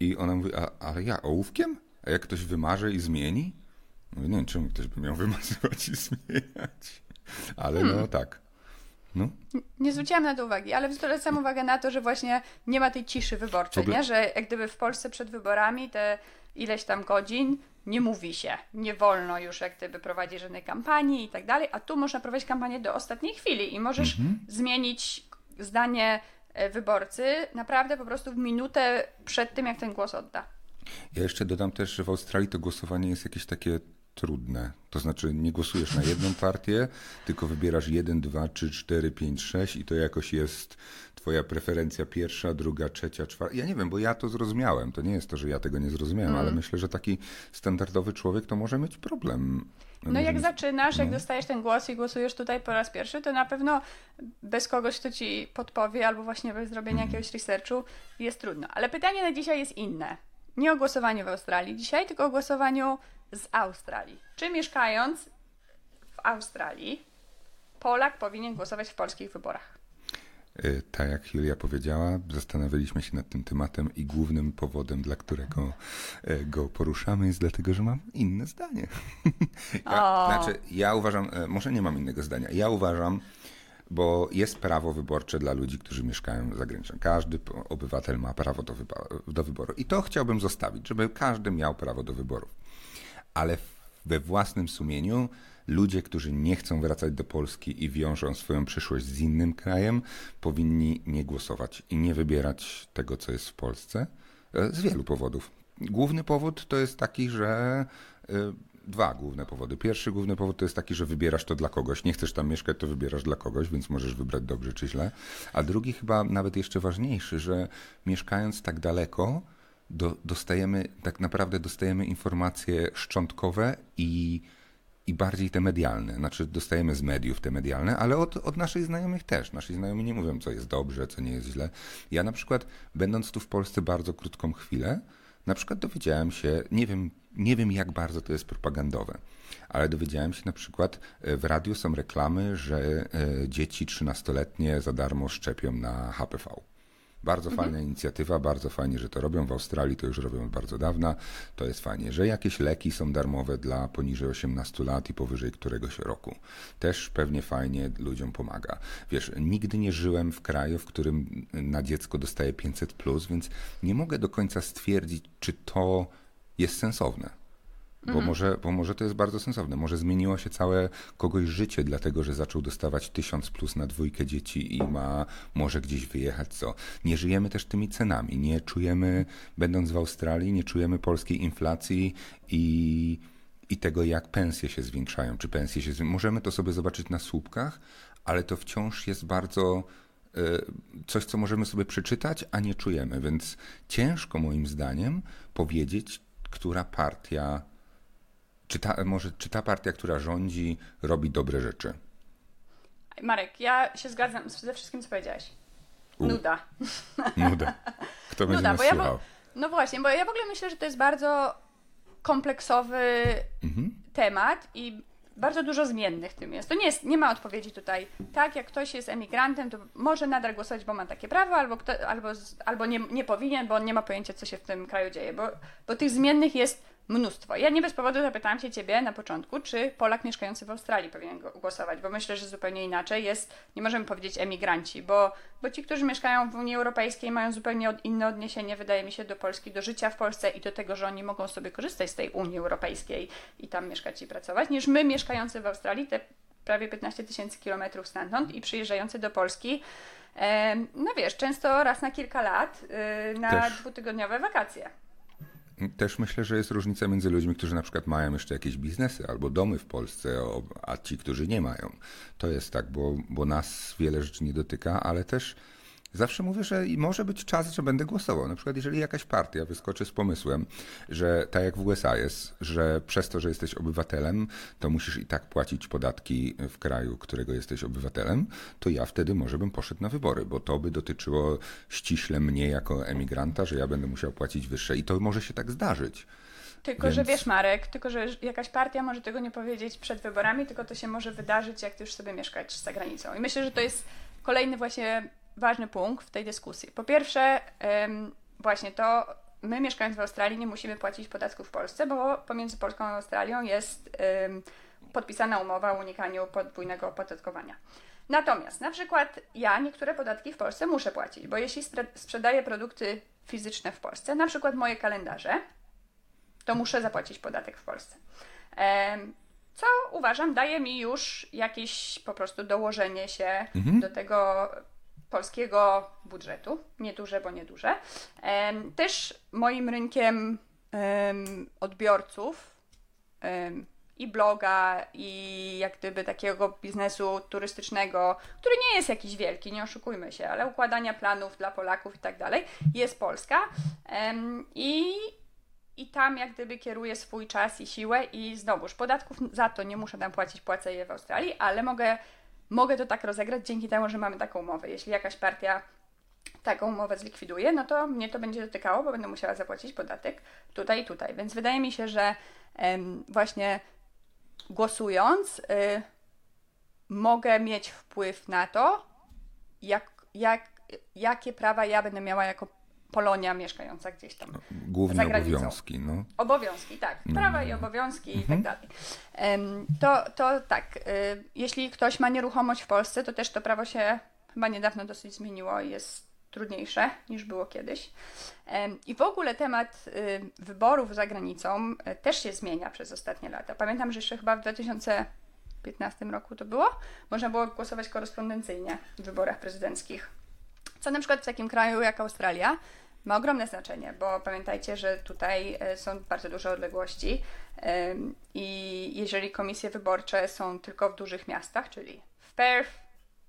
i ona mówi, a, ale ja ołówkiem? A jak ktoś wymarzy i zmieni? Mówię, nie wiem, czemu ktoś by miał wymazywać i zmieniać. Ale Hmm. no tak. No, Nie zwróciłam na to uwagi, ale zwracam uwagę na to, że właśnie nie ma tej ciszy wyborczej, ogóle- nie? że jak gdyby w Polsce przed wyborami te ileś tam godzin nie mówi się, nie wolno już jak gdyby prowadzić żadnej kampanii i tak dalej, a tu można prowadzić kampanię do ostatniej chwili i możesz Mhm. zmienić zdanie e, wyborcy naprawdę po prostu w minutę przed tym, jak ten głos odda. Ja jeszcze dodam też, że w Australii to głosowanie jest jakieś takie trudne. To znaczy nie głosujesz na jedną partię, tylko wybierasz 1, 2, 3, 4, 5, 6 i to jakoś jest twoja preferencja pierwsza, druga, trzecia, czwarta. Ja nie wiem, bo ja to zrozumiałem. To nie jest to, że ja tego nie zrozumiałem, Mm. ale myślę, że taki standardowy człowiek to może mieć problem. No jak zaczynasz, jak no. dostajesz ten głos i głosujesz tutaj po raz pierwszy, to na pewno bez kogoś, kto ci podpowie, albo właśnie bez zrobienia Mhm. jakiegoś researchu jest trudno. Ale pytanie na dzisiaj jest inne. Nie o głosowaniu w Australii dzisiaj, tylko o głosowaniu z Australii. Czy mieszkając w Australii, Polak powinien głosować w polskich wyborach? Y, Tak jak Julia powiedziała, zastanawialiśmy się nad tym tematem i głównym powodem, dla którego e, go poruszamy, jest dlatego, że mam inne zdanie. Ja, znaczy, ja uważam, e, może nie mam innego zdania, ja uważam, bo jest prawo wyborcze dla ludzi, którzy mieszkają za granicą. Każdy obywatel ma prawo do, do wyboru. I to chciałbym zostawić, żeby każdy miał prawo do wyborów. Ale we własnym sumieniu ludzie, którzy nie chcą wracać do Polski i wiążą swoją przyszłość z innym krajem, powinni nie głosować i nie wybierać tego, co jest w Polsce e, z wielu powodów. Główny powód to jest taki, że e, dwa główne powody. Pierwszy główny powód to jest taki, że wybierasz to dla kogoś. Nie chcesz tam mieszkać, to wybierasz dla kogoś, więc możesz wybrać dobrze czy źle. A drugi, chyba nawet jeszcze ważniejszy, że mieszkając tak daleko, do, dostajemy, tak naprawdę dostajemy informacje szczątkowe i i bardziej te medialne. Znaczy, dostajemy z mediów te medialne, ale od, od naszych znajomych też. Nasi znajomi nie mówią, co jest dobrze, co nie jest źle. Ja na przykład, będąc tu w Polsce bardzo krótką chwilę, na przykład dowiedziałem się, nie wiem, nie wiem jak bardzo to jest propagandowe, ale dowiedziałem się na przykład, e, w radiu są reklamy, że e, dzieci 13-letnie za darmo szczepią na HPV. Bardzo mhm. fajna inicjatywa, bardzo fajnie, że to robią. W Australii to już robią od bardzo dawna. To jest fajnie, że jakieś leki są darmowe dla poniżej 18 lat i powyżej któregoś roku. Też pewnie fajnie ludziom pomaga. Wiesz, nigdy nie żyłem w kraju, w którym na dziecko dostaje 500, plus, więc nie mogę do końca stwierdzić, czy to jest sensowne. Bo, mhm. może, bo może to jest bardzo sensowne. Może zmieniło się całe kogoś życie, dlatego że zaczął dostawać tysiąc plus na dwójkę dzieci i ma może gdzieś wyjechać co. Nie żyjemy też tymi cenami. Nie czujemy, będąc w Australii, nie czujemy polskiej inflacji i, i tego, jak pensje się zwiększają. Czy pensje się zwiększają. Możemy to sobie zobaczyć na słupkach, ale to wciąż jest bardzo e, coś, co możemy sobie przeczytać, a nie czujemy. Więc ciężko moim zdaniem powiedzieć, która partia czy ta, może, czy ta partia, która rządzi, robi dobre rzeczy? Marek, ja się zgadzam ze wszystkim, co powiedziałeś. U. Nuda. Nuda. Kto będzie Nuda, nas bo słuchał? Ja, no właśnie, bo ja w ogóle myślę, że to jest bardzo kompleksowy mhm. temat i bardzo dużo zmiennych w tym jest. To nie, jest, nie ma odpowiedzi tutaj. Tak, jak ktoś jest emigrantem, to może nadal głosować, bo ma takie prawo, albo, kto, albo, albo nie, nie powinien, bo on nie ma pojęcia, co się w tym kraju dzieje, bo, bo tych zmiennych jest mnóstwo. Ja nie bez powodu zapytałam się Ciebie na początku, czy Polak mieszkający w Australii powinien głosować, bo myślę, że zupełnie inaczej jest, nie możemy powiedzieć emigranci, bo, bo ci, którzy mieszkają w Unii Europejskiej mają zupełnie od, inne odniesienie, wydaje mi się, do Polski, do życia w Polsce i do tego, że oni mogą sobie korzystać z tej Unii Europejskiej i tam mieszkać i pracować, niż my mieszkający w Australii, te prawie 15 tysięcy kilometrów stamtąd i przyjeżdżający do Polski, no wiesz, często raz na kilka lat y, na Też. dwutygodniowe wakacje. Też myślę, że jest różnica między ludźmi, którzy na przykład mają jeszcze jakieś biznesy albo domy w Polsce, a ci, którzy nie mają. To jest tak, bo, bo nas wiele rzeczy nie dotyka, ale też Zawsze mówię, że może być czas, że będę głosował. Na przykład, jeżeli jakaś partia wyskoczy z pomysłem, że tak jak w USA jest, że przez to, że jesteś obywatelem, to musisz i tak płacić podatki w kraju, którego jesteś obywatelem, to ja wtedy może bym poszedł na wybory, bo to by dotyczyło ściśle mnie jako emigranta, że ja będę musiał płacić wyższe i to może się tak zdarzyć. Tylko, Więc... że wiesz, Marek, tylko, że jakaś partia może tego nie powiedzieć przed wyborami, tylko to się może wydarzyć, jak ty już sobie mieszkać za granicą. I myślę, że to jest kolejny właśnie ważny punkt w tej dyskusji. Po pierwsze, właśnie to my mieszkając w Australii nie musimy płacić podatków w Polsce, bo pomiędzy Polską a Australią jest podpisana umowa o unikaniu podwójnego opodatkowania. Natomiast na przykład ja niektóre podatki w Polsce muszę płacić, bo jeśli sprzedaję produkty fizyczne w Polsce, na przykład moje kalendarze, to muszę zapłacić podatek w Polsce. Co uważam daje mi już jakieś po prostu dołożenie się mhm. do tego polskiego budżetu, nieduże, bo nieduże. Też moim rynkiem odbiorców i bloga, i jak gdyby takiego biznesu turystycznego, który nie jest jakiś wielki, nie oszukujmy się, ale układania planów dla Polaków i tak dalej, jest Polska. I i tam jak gdyby kieruję swój czas i siłę i znowuż podatków za to nie muszę tam płacić, płacę je w Australii, ale mogę mogę to tak rozegrać dzięki temu, że mamy taką umowę. Jeśli jakaś partia taką umowę zlikwiduje, no to mnie to będzie dotykało, bo będę musiała zapłacić podatek tutaj i tutaj. Więc wydaje mi się, że właśnie głosując y, mogę mieć wpływ na to, jak, jak, jakie prawa ja będę miała jako Polonia mieszkająca gdzieś tam. Głównie za granicą. obowiązki, no. Obowiązki, tak. Prawa i obowiązki i tak dalej. To, to tak, y, jeśli ktoś ma nieruchomość w Polsce, to też to prawo się chyba niedawno dosyć zmieniło i jest trudniejsze niż było kiedyś. I w ogóle temat y, wyborów za granicą y, też się zmienia przez ostatnie lata. Pamiętam, że jeszcze chyba w 2015 roku to było, można było głosować korespondencyjnie w wyborach prezydenckich. Co na przykład w takim kraju jak Australia ma ogromne znaczenie, bo pamiętajcie, że tutaj e, są bardzo duże odległości i jeżeli komisje wyborcze są tylko w dużych miastach, czyli w Perth,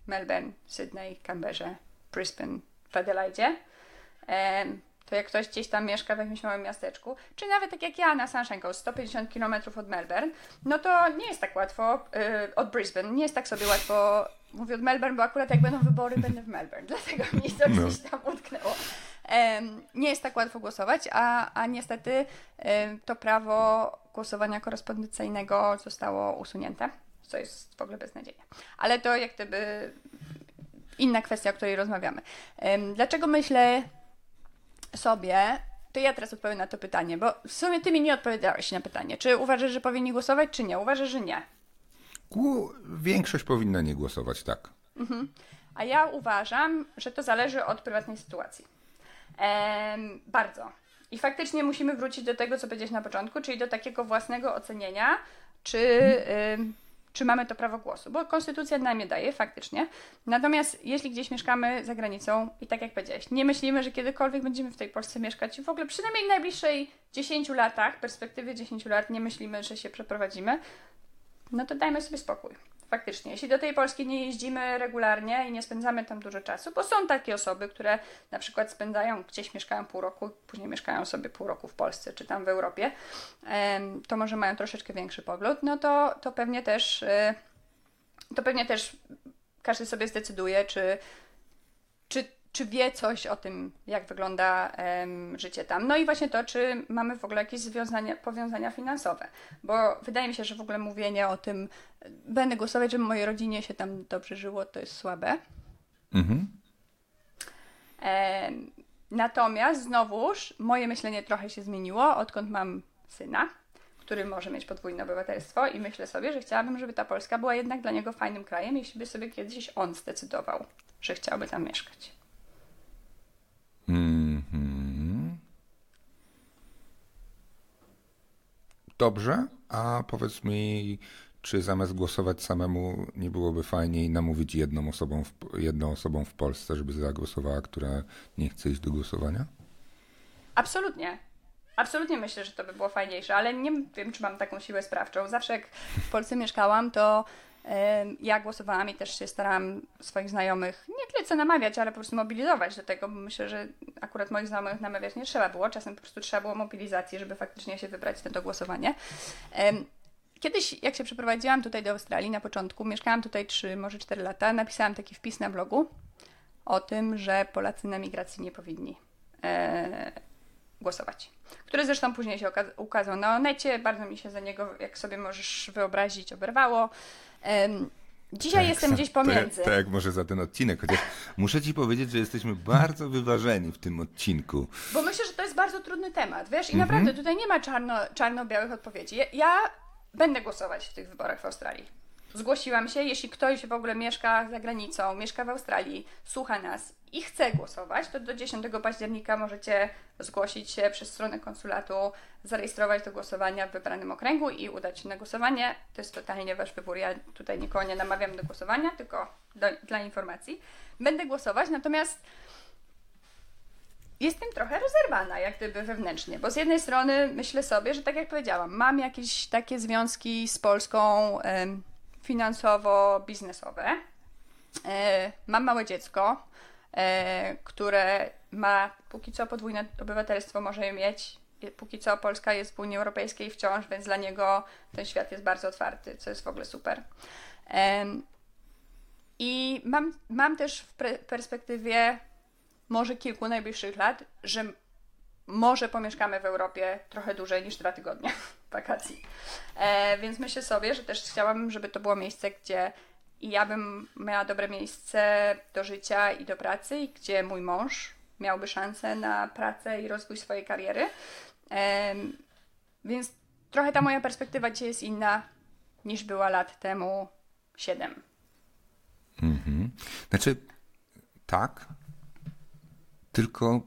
Melbourne, Sydney, Canberrze, Brisbane, w Adelaide, to jak ktoś gdzieś tam mieszka w jakimś małym miasteczku, czy nawet tak jak ja na Sunshine Coast, 150 km od Melbourne, no to nie jest tak łatwo, y, od Brisbane, nie jest tak sobie łatwo, mówię od Melbourne, bo akurat jak będą wybory, będę w Melbourne, dlatego mi to No. gdzieś tam utknęło. Nie jest tak łatwo głosować, a, a niestety to prawo głosowania korespondencyjnego zostało usunięte, co jest w ogóle beznadziejne. Ale to jak gdyby inna kwestia, o której rozmawiamy. Dlaczego myślę sobie, to ja teraz odpowiem na to pytanie, bo w sumie ty mi nie odpowiedziałeś na pytanie, czy uważasz, że powinni głosować, czy nie? Uważasz, że nie. Większość powinna nie głosować, tak. A ja uważam, że to zależy od prywatnej sytuacji. Em, bardzo. I faktycznie musimy wrócić do tego, co powiedziałeś na początku, czyli do takiego własnego ocenienia, czy, ym, czy mamy to prawo głosu, bo konstytucja nam je daje faktycznie. Natomiast jeśli gdzieś mieszkamy za granicą i tak jak powiedziałeś, nie myślimy, że kiedykolwiek będziemy w tej Polsce mieszkać w ogóle przynajmniej w najbliższej 10 latach, perspektywie 10 lat nie myślimy, że się przeprowadzimy, no to dajmy sobie spokój. Faktycznie, jeśli do tej Polski nie jeździmy regularnie i nie spędzamy tam dużo czasu, bo są takie osoby, które na przykład spędzają, gdzieś mieszkają pół roku, później mieszkają sobie pół roku w Polsce czy tam w Europie, to może mają troszeczkę większy pogląd, no to, to pewnie też y, to pewnie też każdy sobie zdecyduje, czy, czy, czy wie coś o tym, jak wygląda em, życie tam. No i właśnie to, czy mamy w ogóle jakieś związania, powiązania finansowe. Bo wydaje mi się, że w ogóle mówienie o tym, e, będę głosować, żeby mojej rodzinie się tam dobrze żyło, to jest słabe. Mhm. Em, natomiast znowuż moje myślenie trochę się zmieniło, odkąd mam syna, który może mieć podwójne obywatelstwo i myślę sobie, że chciałabym, żeby ta Polska była jednak dla niego fajnym krajem, jeśli by sobie kiedyś on zdecydował, że chciałby tam mieszkać. Mhm. Dobrze, a powiedz mi, czy zamiast głosować samemu, nie byłoby fajniej namówić jedną osobą w, jedną osobą w Polsce, żeby zagłosowała, która nie chce iść do głosowania? Absolutnie. Absolutnie myślę, że to by było fajniejsze, ale nie wiem, czy mam taką siłę sprawczą. Zawsze jak w Polsce mieszkałam, to ja głosowałam i też się starałam swoich znajomych nie tyle co namawiać, ale po prostu mobilizować do tego, bo myślę, że akurat moich znajomych namawiać nie trzeba było. Czasem po prostu trzeba było mobilizacji, żeby faktycznie się wybrać na to głosowanie. Kiedyś, jak się przeprowadziłam tutaj do Australii na początku, mieszkałam tutaj 3, może 4 lata, napisałam taki wpis na blogu o tym, że Polacy na migracji nie powinni e, głosować. Który zresztą później się ukazał na Onecie. Bardzo mi się za niego, jak sobie możesz wyobrazić, oberwało. Dzisiaj Tak, jestem sa- gdzieś Tak, pomiędzy. tak, może za ten odcinek, chociaż muszę ci powiedzieć, że jesteśmy bardzo wyważeni w tym odcinku. Bo myślę, że to jest bardzo trudny temat, wiesz? I Mhm. naprawdę tutaj nie ma czarno, czarno-białych odpowiedzi. Ja- Ja będę głosować w tych wyborach w Australii. Zgłosiłam się, jeśli ktoś w ogóle mieszka za granicą, mieszka w Australii, słucha nas i chce głosować, to do 10 października możecie zgłosić się przez stronę konsulatu, zarejestrować do głosowania w wybranym okręgu i udać się na głosowanie. To jest totalnie wasz wybór. Ja tutaj nikogo nie namawiam do głosowania, tylko do, dla informacji. Będę głosować, natomiast jestem trochę rozerwana, jak gdyby wewnętrznie, bo z jednej strony myślę sobie, że tak jak powiedziałam, mam jakieś takie związki z Polską finansowo-biznesowe. E, mam małe dziecko, które ma póki co podwójne obywatelstwo, może je mieć. Póki co Polska jest w Unii Europejskiej wciąż, więc dla niego ten świat jest bardzo otwarty, co jest w ogóle super. I mam, mam też w perspektywie może kilku najbliższych lat, że może pomieszkamy w Europie trochę dłużej niż dwa tygodnie wakacji. E, więc myślę sobie, że też chciałabym, żeby to było miejsce, gdzie i ja bym miała dobre miejsce do życia i do pracy, gdzie mój mąż miałby szansę na pracę i rozwój swojej kariery. Więc trochę ta moja perspektywa dzisiaj jest inna niż była lat temu 7. Mhm. Znaczy, tak, tylko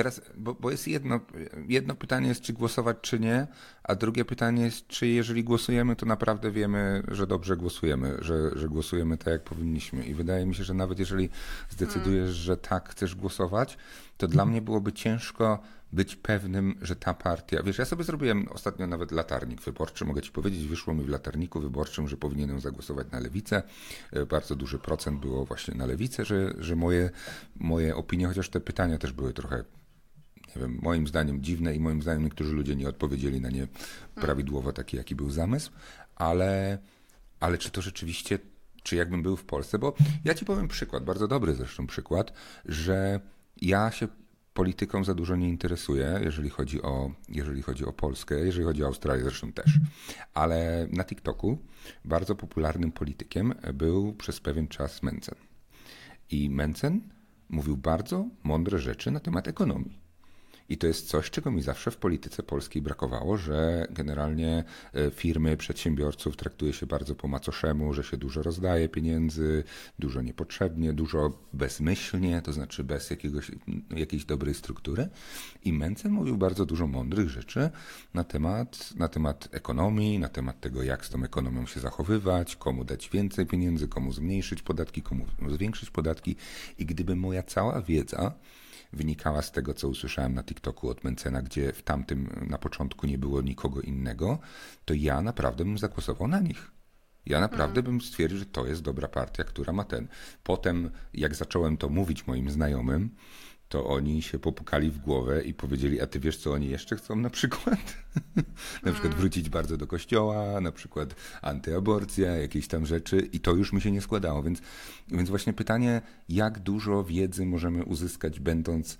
teraz, bo, bo jest jedno, jedno pytanie jest, czy głosować, czy nie, a drugie pytanie jest, czy jeżeli głosujemy, to naprawdę wiemy, że dobrze głosujemy, że, że głosujemy tak, jak powinniśmy. I wydaje mi się, że nawet jeżeli zdecydujesz, że tak chcesz głosować, to dla mnie byłoby ciężko być pewnym, że ta partia. Wiesz, ja sobie zrobiłem ostatnio nawet latarnik wyborczy. Mogę ci powiedzieć, wyszło mi w latarniku wyborczym, że powinienem zagłosować na lewicę. E, Bardzo duży procent było właśnie na lewicę, że, że moje, moje opinie, chociaż te pytania też były trochę nie wiem, moim zdaniem dziwne i moim zdaniem niektórzy ludzie nie odpowiedzieli na nie prawidłowo taki, jaki był zamysł, ale, ale czy to rzeczywiście, czy jakbym był w Polsce, bo ja ci powiem przykład, bardzo dobry zresztą przykład, że ja się polityką za dużo nie interesuję, jeżeli chodzi o, jeżeli chodzi o Polskę, jeżeli chodzi o Australię zresztą też. Ale na TikToku bardzo popularnym politykiem był przez pewien czas Mencen. I Mencen mówił bardzo mądre rzeczy na temat ekonomii. I to jest coś, czego mi zawsze w polityce polskiej brakowało, że generalnie e, firmy, przedsiębiorców traktuje się bardzo po macoszemu, że się dużo rozdaje pieniędzy, dużo niepotrzebnie, dużo bezmyślnie, to znaczy bez jakiegoś, jakiejś dobrej struktury. I Mencen mówił bardzo dużo mądrych rzeczy na temat, na temat ekonomii, na temat tego, jak z tą ekonomią się zachowywać, komu dać więcej pieniędzy, komu zmniejszyć podatki, komu zwiększyć podatki. I gdyby moja cała wiedza wynikała z tego, co usłyszałem na TikToku od Mencena, gdzie w tamtym na początku nie było nikogo innego, to ja naprawdę bym zagłosował na nich. Ja naprawdę bym stwierdził, że to jest dobra partia, która ma ten. Potem, jak zacząłem to mówić moim znajomym, to oni się popukali w głowę i powiedzieli, a ty wiesz, co oni jeszcze chcą na przykład? na przykład wrócić bardzo do kościoła, na przykład antyaborcja, jakieś tam rzeczy i to już mi się nie składało. Więc, więc właśnie pytanie, jak dużo wiedzy możemy uzyskać będąc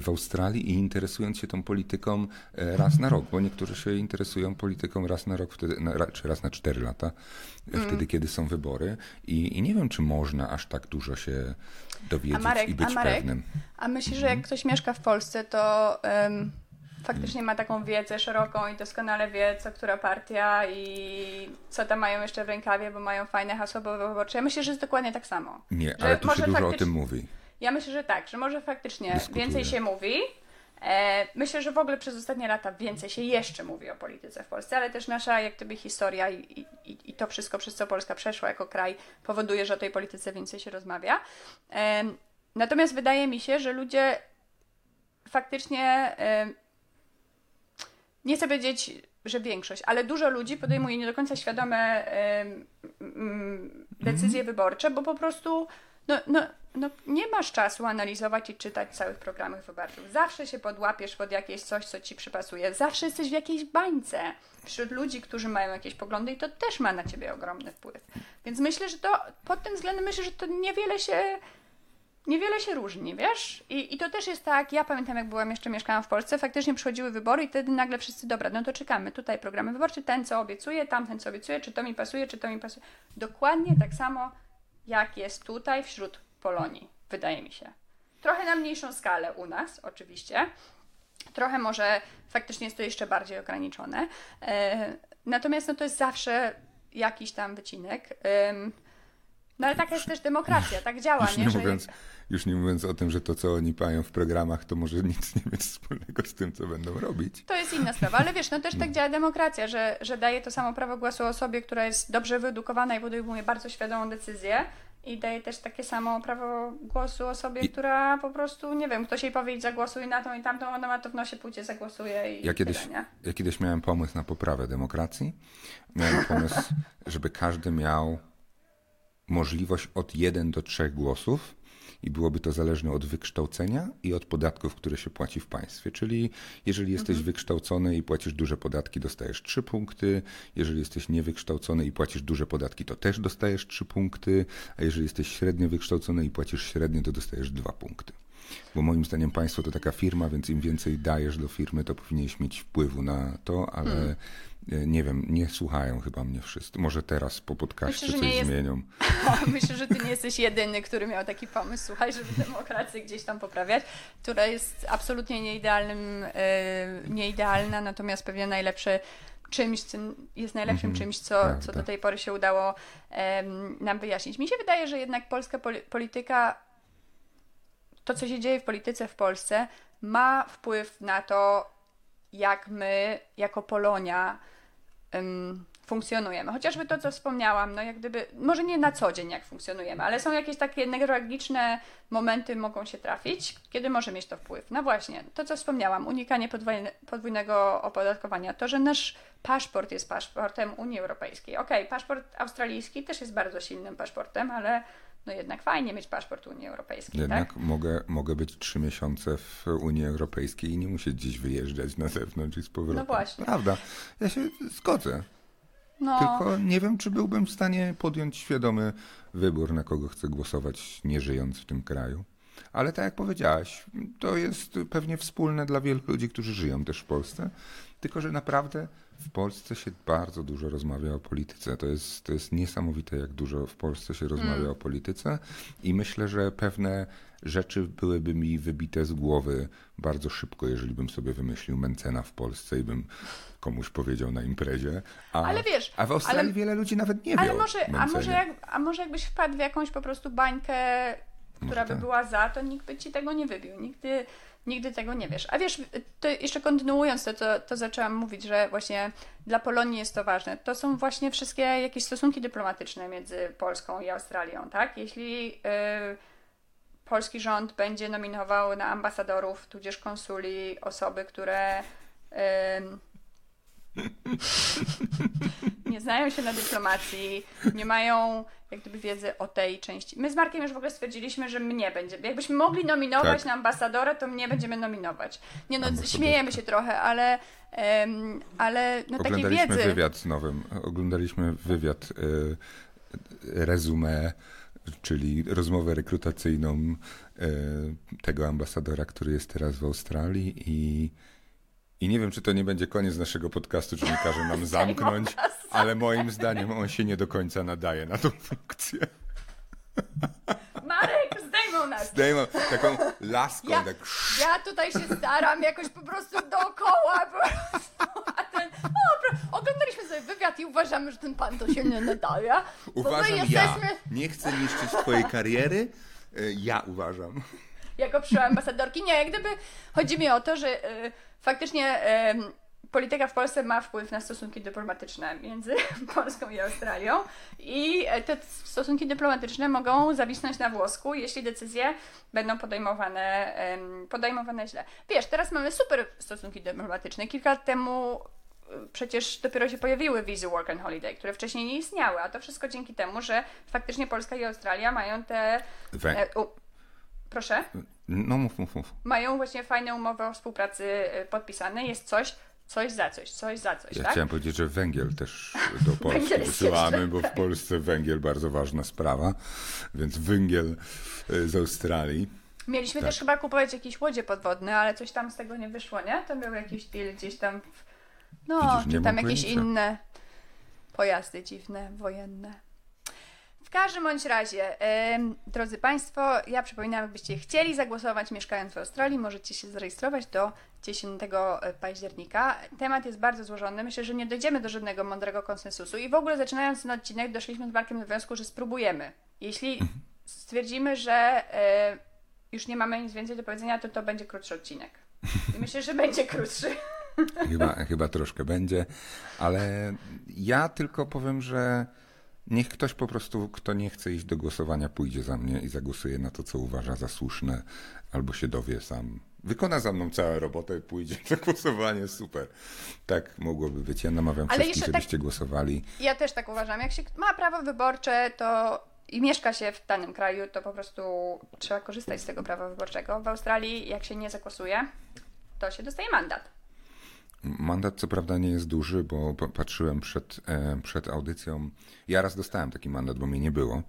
w Australii i interesując się tą polityką e, raz na rok, bo niektórzy się interesują polityką raz na rok, wtedy, na, czy raz na cztery lata, e, wtedy, kiedy są wybory i, i nie wiem, czy można aż tak dużo się dowiedzieć Marek- i być a Marek? pewnym. A myślisz, że jak ktoś mieszka w Polsce, to em, faktycznie ma taką wiedzę szeroką i doskonale wie, co która partia i co tam mają jeszcze w rękawie, bo mają fajne hasło wyborcze. Ja myślę, że jest dokładnie tak samo. Nie, ale tu się dużo o faktycznie- tym mówi. Ja myślę, że tak, że może faktycznie więcej się mówi. E, myślę, że w ogóle przez ostatnie lata więcej się jeszcze mówi o polityce w Polsce, ale też nasza jak gdyby historia i, i, i to wszystko, przez co Polska przeszła jako kraj, powoduje, że o tej polityce więcej się rozmawia. E, natomiast wydaje mi się, że ludzie faktycznie e, nie chcę powiedzieć, że większość, ale dużo ludzi podejmuje nie do końca świadome mm, decyzje wyborcze, bo po prostu no, no, no, nie masz czasu analizować i czytać całych programów wyborczych. Zawsze się podłapiesz pod jakieś coś, co ci przypasuje. Zawsze jesteś w jakiejś bańce wśród ludzi, którzy mają jakieś poglądy i to też ma na ciebie ogromny wpływ. Więc myślę, że to pod tym względem myślę, że to niewiele się niewiele się różni, wiesz? I, I to też jest tak, ja pamiętam jak byłam jeszcze, mieszkałam w Polsce, faktycznie przychodziły wybory i wtedy nagle wszyscy, dobra, no to czekamy, tutaj programy wyborcze, ten co obiecuje, tamten co obiecuje, czy to mi pasuje, czy to mi pasuje. Dokładnie tak samo jak jest tutaj wśród Polonii, wydaje mi się. Trochę na mniejszą skalę u nas, oczywiście. Trochę może faktycznie jest to jeszcze bardziej ograniczone. E, natomiast no, to jest zawsze jakiś tam wycinek. No ale taka jest też demokracja, tak działa, Już nie? nie, mówiąc, już nie mówiąc o tym, że to, co oni mają w programach, to może nic nie mieć wspólnego z tym, co będą robić. To jest inna sprawa, ale wiesz, no też tak działa demokracja, że, że daje to samo prawo głosu osobie, która jest dobrze wyedukowana i podejmuje bardzo świadomą decyzję i daje też takie samo prawo głosu osobie, I- która po prostu, nie wiem, ktoś jej powie idź zagłosuj na tą i tamtą, ona ma to w nosie, pójdzie, zagłosuje i Ja kiedyś, tyle, ja kiedyś miałem pomysł na poprawę demokracji. Miałem pomysł, żeby każdy miał możliwość od 1 do 3 głosów i byłoby to zależne od wykształcenia i od podatków, które się płaci w państwie. Czyli jeżeli jesteś wykształcony i płacisz duże podatki, dostajesz 3 punkty. Jeżeli jesteś niewykształcony i płacisz duże podatki, to też dostajesz 3 punkty. A jeżeli jesteś średnio wykształcony i płacisz średnio, to dostajesz 2 punkty. Bo moim zdaniem państwo to taka firma, więc im więcej dajesz do firmy, to powinieneś mieć wpływu na to, ale Hmm. e, nie wiem, nie słuchają chyba mnie wszyscy. Może teraz po podcaście Myślę, coś jest- zmienią. Myślę, że ty nie jesteś jedyny, który miał taki pomysł, słuchaj, żeby demokrację gdzieś tam poprawiać, która jest absolutnie nieidealnym, e, nieidealna, natomiast pewnie najlepszy czymś, co jest najlepszym Mhm, czymś, co, prawda. co do tej pory się udało em, nam wyjaśnić. Mi się wydaje, że jednak polska poli- polityka, to co się dzieje w polityce w Polsce, ma wpływ na to, jak my jako Polonia em, funkcjonujemy. Chociażby to, co wspomniałam, no jak gdyby, może nie na co dzień jak funkcjonujemy, ale są jakieś takie newralgiczne momenty mogą się trafić, kiedy może mieć to wpływ. No właśnie, to co wspomniałam, unikanie podwójnego opodatkowania, to, że nasz paszport jest paszportem Unii Europejskiej. Okej, paszport australijski też jest bardzo silnym paszportem, ale no jednak fajnie mieć paszport Unii Europejskiej, Jednak tak? mogę, mogę być trzy miesiące w Unii Europejskiej i nie musieć gdzieś wyjeżdżać na zewnątrz i z powrotem. No właśnie. Prawda. Ja się zgodzę. No, Tylko nie wiem, czy byłbym w stanie podjąć świadomy wybór, na kogo chcę głosować, nie żyjąc w tym kraju. Ale tak jak powiedziałaś, to jest pewnie wspólne dla wielu ludzi, którzy żyją też w Polsce. Tylko, że naprawdę w Polsce się bardzo dużo rozmawia o polityce. To jest, to jest niesamowite, jak dużo w Polsce się rozmawia o polityce. I myślę, że pewne rzeczy byłyby mi wybite z głowy bardzo szybko, jeżeli bym sobie wymyślił Mencena w Polsce i bym komuś powiedział na imprezie. A, Ale wiesz, a w Australii ale- wiele ludzi nawet nie wie Ale może, a, może jak, a może jakbyś wpadł w jakąś po prostu bańkę, która by tak. była za, to nikt by ci tego nie wybił. Nigdy, nigdy tego nie wiesz. A wiesz, to jeszcze kontynuując to, to, to zaczęłam mówić, że właśnie dla Polonii jest to ważne. To są właśnie wszystkie jakieś stosunki dyplomatyczne między Polską i Australią, tak? Jeśli y, polski rząd będzie nominował na ambasadorów, tudzież konsuli osoby, które nie znają się na dyplomacji, nie mają jak gdyby wiedzy o tej części. My z Markiem już w ogóle stwierdziliśmy, że mnie będzie. Jakbyśmy mogli nominować Tak. na ambasadora, to mnie będziemy nominować. Nie no, śmiejemy się trochę, ale, em, ale no takiej Oglądaliśmy wiedzy. wywiad z nowym. Oglądaliśmy wywiad y, resume, czyli rozmowę rekrutacyjną y, tego ambasadora, który jest teraz w Australii i i nie wiem, czy to nie będzie koniec naszego podcastu, czy nie każe nam zamknąć, ale moim zdaniem on się nie do końca nadaje na tą funkcję. Marek, zdejmą nas! Zdejmę taką laską, Ja, tak ja tutaj się staram jakoś po prostu dookoła, po prostu, a ten, o, oglądaliśmy sobie wywiad i uważamy, że ten pan to się nie nadaje. uważam ja. jesteśmy, Nie chcę niszczyć twojej kariery, y, ja uważam. Jako przyszła ambasadorki. Nie, jak gdyby chodzi mi o to, że y, faktycznie y, polityka w Polsce ma wpływ na stosunki dyplomatyczne między Polską i Australią i te stosunki dyplomatyczne mogą zawisnąć na włosku, jeśli decyzje będą podejmowane, em, podejmowane źle. Wiesz, teraz mamy super stosunki dyplomatyczne. Kilka lat temu y, przecież dopiero się pojawiły wizy work and holiday, które wcześniej nie istniały, a to wszystko dzięki temu, że faktycznie Polska i Australia mają te... E, proszę? no mów, mów, mów. mają właśnie fajne umowy o współpracy y, podpisane, jest coś, coś za coś, coś za coś, Ja tak? chciałem powiedzieć, że węgiel też do Polski wysyłamy, bo w Polsce węgiel bardzo ważna sprawa, więc węgiel y, z Australii. Mieliśmy Tak. też chyba kupować jakieś łodzie podwodne, ale coś tam z tego nie wyszło, nie? To był jakiś deal gdzieś tam, w... no, Widzisz, czy tam jakieś pojęcia. inne pojazdy dziwne, wojenne. W każdym bądź razie, em, drodzy Państwo, ja przypominam, jakbyście chcieli zagłosować mieszkając w Australii, możecie się zarejestrować do 10 października. Temat jest bardzo złożony. Myślę, że nie dojdziemy do żadnego mądrego konsensusu i w ogóle zaczynając ten odcinek doszliśmy z Markiem do wniosku, że spróbujemy. Jeśli stwierdzimy, że e, już nie mamy nic więcej do powiedzenia, to to będzie krótszy odcinek. I myślę, że będzie krótszy. Chyba, chyba troszkę będzie, ale ja tylko powiem, że niech ktoś po prostu, kto nie chce iść do głosowania, pójdzie za mnie i zagłosuje na to, co uważa za słuszne, albo się dowie sam. Wykona za mną całą robotę, pójdzie na głosowanie, super. Tak mogłoby być. Ja namawiam Ale wszystkich, jeszcze tak- żebyście głosowali. Ja też tak uważam. Jak się ma prawo wyborcze, to i mieszka się w danym kraju, to po prostu trzeba korzystać z tego prawa wyborczego. W Australii, jak się nie zagłosuje, to się dostaje mandat. Mandat co prawda nie jest duży, bo pa- patrzyłem przed, e, przed audycją. Ja raz dostałem taki mandat, bo mnie nie było.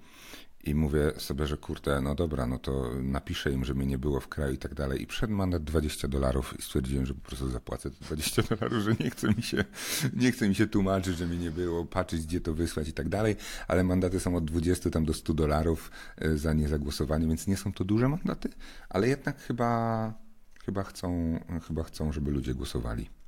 I mówię sobie, że kurde, no dobra, no to napiszę im, że mnie nie było w kraju i tak dalej. I przed mandat 20 dolarów i stwierdziłem, że po prostu zapłacę te 20 dolarów, że nie chce mi się, nie chce mi się tłumaczyć, że mnie nie było, patrzeć gdzie to wysłać i tak dalej. Ale mandaty są od 20 tam do 100 dolarów e, za niezagłosowanie, więc nie są to duże mandaty, ale jednak chyba, chyba chcą, chyba chcą, żeby ludzie głosowali.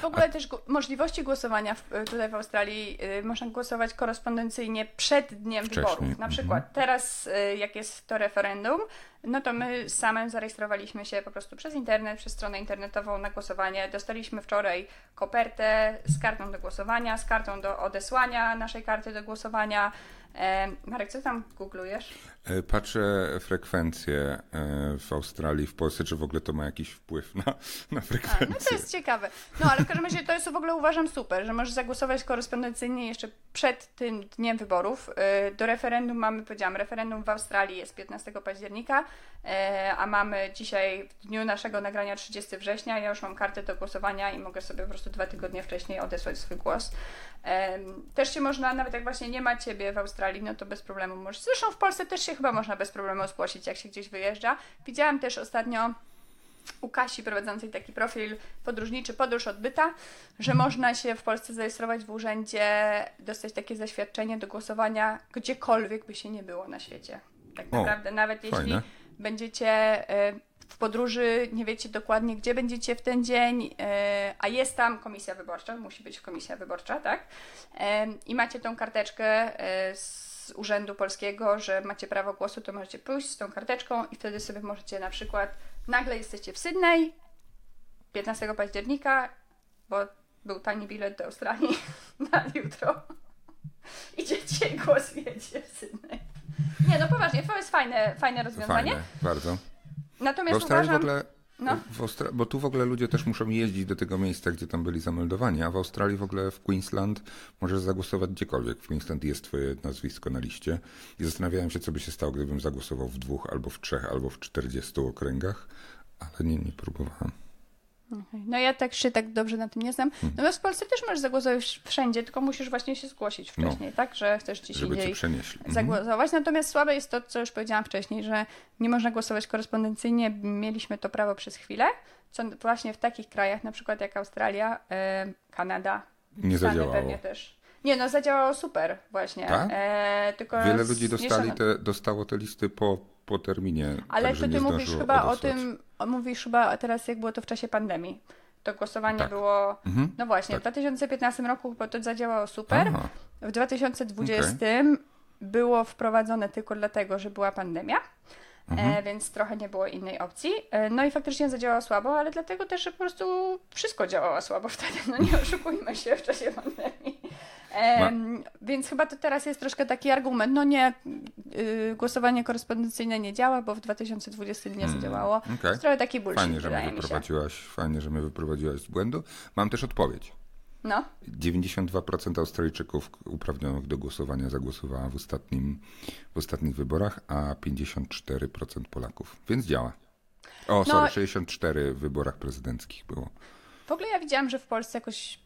W ogóle też możliwości głosowania w, tutaj w Australii y, można głosować korespondencyjnie przed dniem Wcześniej, wyborów. Na mhm. przykład teraz, y, jak jest to referendum, no to my same zarejestrowaliśmy się po prostu przez internet, przez stronę internetową na głosowanie. Dostaliśmy wczoraj kopertę z kartą do głosowania, z kartą do odesłania naszej karty do głosowania. E, Marek, co tam googlujesz? E, Patrzę frekwencję e, w Australii, w Polsce, czy w ogóle to ma jakiś wpływ na, na A, no frekwencję. to jest ciekawe. No ale w każdym razie to jest w ogóle uważam super, że możesz zagłosować korespondencyjnie jeszcze przed tym dniem wyborów. Yy, Do referendum mamy, powiedziałam, referendum w Australii jest 15 października, yy, a mamy dzisiaj w dniu naszego nagrania 30 września. Ja już mam kartę do głosowania i mogę sobie po prostu dwa tygodnie wcześniej odesłać swój głos. Też się można, nawet jak właśnie nie ma ciebie w Australii, no to bez problemu możesz. Zresztą w Polsce też się chyba można bez problemu zgłosić, jak się gdzieś wyjeżdża. Widziałam też ostatnio u Kasi prowadzącej taki profil podróżniczy Podróż Odbyta, że można się w Polsce zarejestrować w urzędzie, dostać takie zaświadczenie do głosowania gdziekolwiek by się nie było na świecie. Tak O, naprawdę, nawet jeśli fajne. będziecie e, w podróży, nie wiecie dokładnie, gdzie będziecie w ten dzień, e, a jest tam komisja wyborcza, musi być komisja wyborcza, tak? E, I macie tą karteczkę e, z Urzędu Polskiego, że macie prawo głosu, to możecie pójść z tą karteczką i wtedy sobie możecie na przykład, nagle jesteście w Sydney 15 października, bo był tani bilet do Australii na jutro. Idziecie i głosujecie w Sydney. Nie, no poważnie, to jest fajne, fajne rozwiązanie. Fajne, bardzo. W Natomiast Australii uważam, w ogóle. No. Austra... Bo tu w ogóle ludzie też muszą jeździć do tego miejsca, gdzie tam byli zameldowani, a w Australii w ogóle w Queensland możesz zagłosować gdziekolwiek. W Queensland jest twoje nazwisko na liście i zastanawiałem się, co by się stało, gdybym zagłosował w dwóch, albo w trzech, albo w czterdziestu okręgach, ale nie, nie próbowałem. No ja tak się tak dobrze na tym nie znam. Mhm. Natomiast w Polsce też możesz zagłosować wszędzie, tylko musisz właśnie się zgłosić No. wcześniej, tak? Że chcesz gdzieś Żeby indziej. Mhm. zagłosować. Natomiast słabe jest to, co już powiedziałam wcześniej, że nie można głosować korespondencyjnie. Mieliśmy to prawo przez chwilę, co właśnie w takich krajach, na przykład jak Australia, e, Kanada, Nie Stany zadziałało. pewnie też. Nie, no zadziałało super właśnie. Tak? E, Wiele ludzi dostali te, dostało te listy po, po terminie. Ale także to ty mówisz chyba o odesłać. tym, o, mówisz chyba teraz jak było to w czasie pandemii. To głosowanie Tak. było, Mhm. no właśnie, tak. w 2015 roku to zadziałało super. Aha. W 2020 było wprowadzone tylko dlatego, że była pandemia, Mhm. e, więc trochę nie było innej opcji. E, no i faktycznie zadziałało słabo, ale dlatego też, że po prostu wszystko działało słabo wtedy. No nie oszukujmy się w czasie pandemii. Więc chyba to teraz jest troszkę taki argument. No nie, y, głosowanie korespondencyjne nie działa, bo w 2020 nie zadziałało. okej. To jest trochę taki bullshit, Fajnie, że mnie wyprowadziłaś, fajnie, że mnie wyprowadziłaś z błędu. Mam też odpowiedź. No, 92% Australijczyków uprawnionych do głosowania zagłosowała w, ostatnim, w ostatnich wyborach, a 54% Polaków. Więc działa. O, No- sorry, 64 w wyborach prezydenckich było. w ogóle ja widziałam, że w Polsce jakoś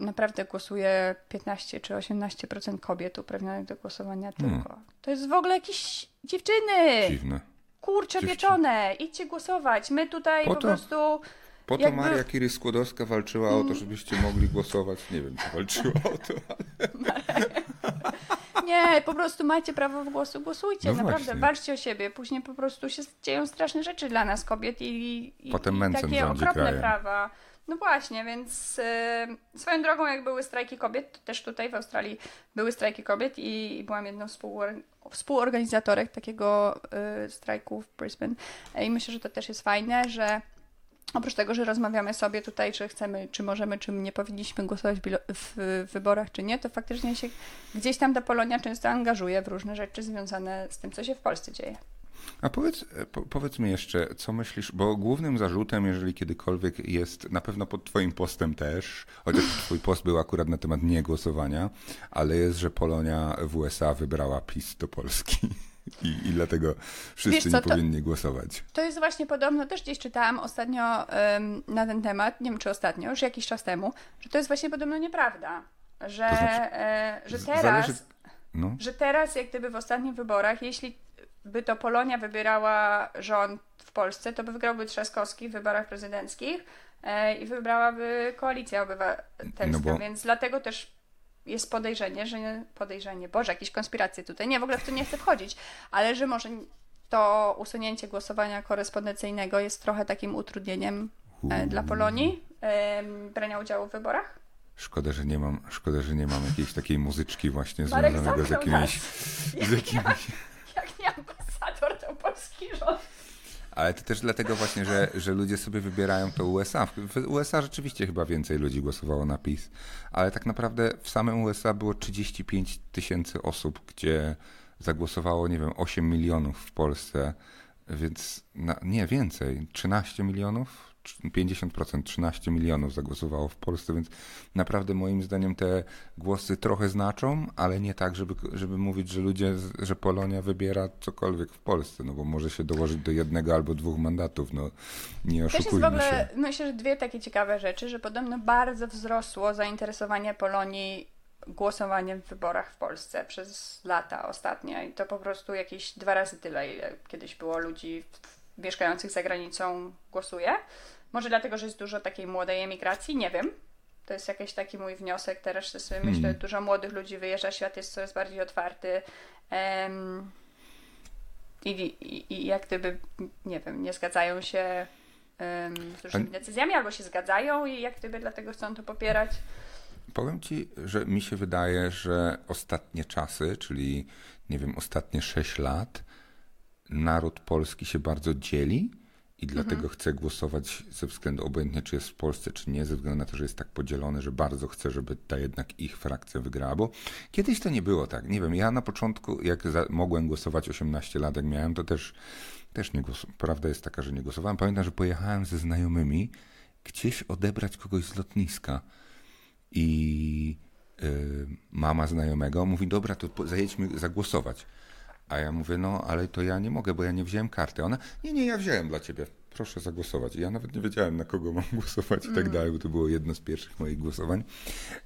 naprawdę głosuje 15 czy 18% kobiet uprawnionych do głosowania Hmm. tylko. To jest w ogóle jakieś dziewczyny! Dziwne. Kurcze Dziewczyny. pieczone! Idźcie głosować. My tutaj Po po, to- prostu... Po to Jakby- Maria Curie-Skłodowska walczyła o to, żebyście mogli głosować. Nie wiem, czy walczyła o to. Nie, po prostu macie prawo w głosu, głosujcie, No naprawdę, właśnie. walczcie o siebie. Później po prostu się dzieją straszne rzeczy dla nas, kobiet i, i, Potem i takie okropne krajem. prawa. No właśnie, więc y, swoją drogą, jak były strajki kobiet, to też tutaj w Australii były strajki kobiet i, i byłam jedną z współor- współorganizatorek takiego y, strajku w Brisbane. I myślę, że to też jest fajne, że Oprócz tego, że rozmawiamy sobie tutaj, czy chcemy, czy możemy, czy nie powinniśmy głosować w wyborach, czy nie, to faktycznie się gdzieś tam ta Polonia często angażuje w różne rzeczy związane z tym, co się w Polsce dzieje. A powiedz, po, powiedz mi jeszcze, co myślisz, bo głównym zarzutem, jeżeli kiedykolwiek jest, na pewno pod twoim postem też, chociaż twój post był akurat na temat niegłosowania, ale jest, że Polonia w USA wybrała PiS do Polski i, i dlatego wszyscy Wiesz co, nie to- powinni głosować. To jest właśnie podobno, też gdzieś czytałam ostatnio em, na ten temat, nie wiem czy ostatnio, już jakiś czas temu, że to jest właśnie podobno nieprawda. Że, To znaczy, e, że teraz. Zależy, No. że teraz, jak gdyby w ostatnich wyborach, jeśli by to Polonia wybierała rząd w Polsce, to by wygrałby Trzaskowski w wyborach prezydenckich e, i wybrałaby koalicja obywatelska, No bo- więc dlatego też jest podejrzenie, że nie, podejrzenie, Boże, jakieś konspiracje tutaj, nie, w ogóle w to nie chcę wchodzić, ale że może to usunięcie głosowania korespondencyjnego jest trochę takim utrudnieniem e, dla Polonii brania udziału w wyborach. Szkoda, że nie mam, szkoda, że nie mam jakiejś takiej muzyczki właśnie Marek związanego z jakimiś, z jakimiś Jak nie ambasador, to polski rząd. Ale to też dlatego właśnie, że, że ludzie sobie wybierają to USA. W USA rzeczywiście chyba więcej ludzi głosowało na PiS, ale tak naprawdę w samym USA było 35 tysięcy osób, gdzie zagłosowało, nie wiem, 8 milionów w Polsce, więc na, nie więcej, 13 milionów, 50%, 13 milionów zagłosowało w Polsce, więc naprawdę moim zdaniem te głosy trochę znaczą, ale nie tak, żeby, żeby mówić, że ludzie, że Polonia wybiera cokolwiek w Polsce, no bo może się dołożyć do jednego albo dwóch mandatów, no nie Też jest w oszukujmy ogóle, się. myślę, że dwie takie ciekawe rzeczy, że podobno bardzo wzrosło zainteresowanie Polonii głosowaniem w wyborach w Polsce przez lata ostatnie i to po prostu jakieś dwa razy tyle, ile kiedyś było ludzi mieszkających za granicą głosuje. Może dlatego, że jest dużo takiej młodej emigracji, nie wiem. To jest jakiś taki mój wniosek. Teraz sobie myślę, Hmm. dużo młodych ludzi wyjeżdża, świat jest coraz bardziej otwarty. Em, i, i, I jak gdyby, nie wiem, nie zgadzają się em, z różnymi decyzjami, albo się zgadzają i jak gdyby dlatego chcą to popierać. Powiem ci, że mi się wydaje, że ostatnie czasy, czyli nie wiem, ostatnie 6 lat, naród polski się bardzo dzieli i dlatego chce głosować ze względu obojętnie, czy jest w Polsce, czy nie, ze względu na to, że jest tak podzielony, że bardzo chce, żeby ta jednak ich frakcja wygrała. Bo kiedyś to nie było tak. Nie wiem, ja na początku, jak za, mogłem głosować 18 lat, jak miałem, to też, też nie głosowałem. Prawda jest taka, że nie głosowałem. Pamiętam, że pojechałem ze znajomymi gdzieś odebrać kogoś z lotniska. I y, mama znajomego mówi, dobra, to zajedźmy zagłosować. A ja mówię, no ale to ja nie mogę, bo ja nie wziąłem karty. Ona, nie, nie, ja wziąłem dla ciebie. Proszę zagłosować. I ja nawet nie wiedziałem, na kogo mam głosować i tak dalej, bo to było jedno z pierwszych moich głosowań.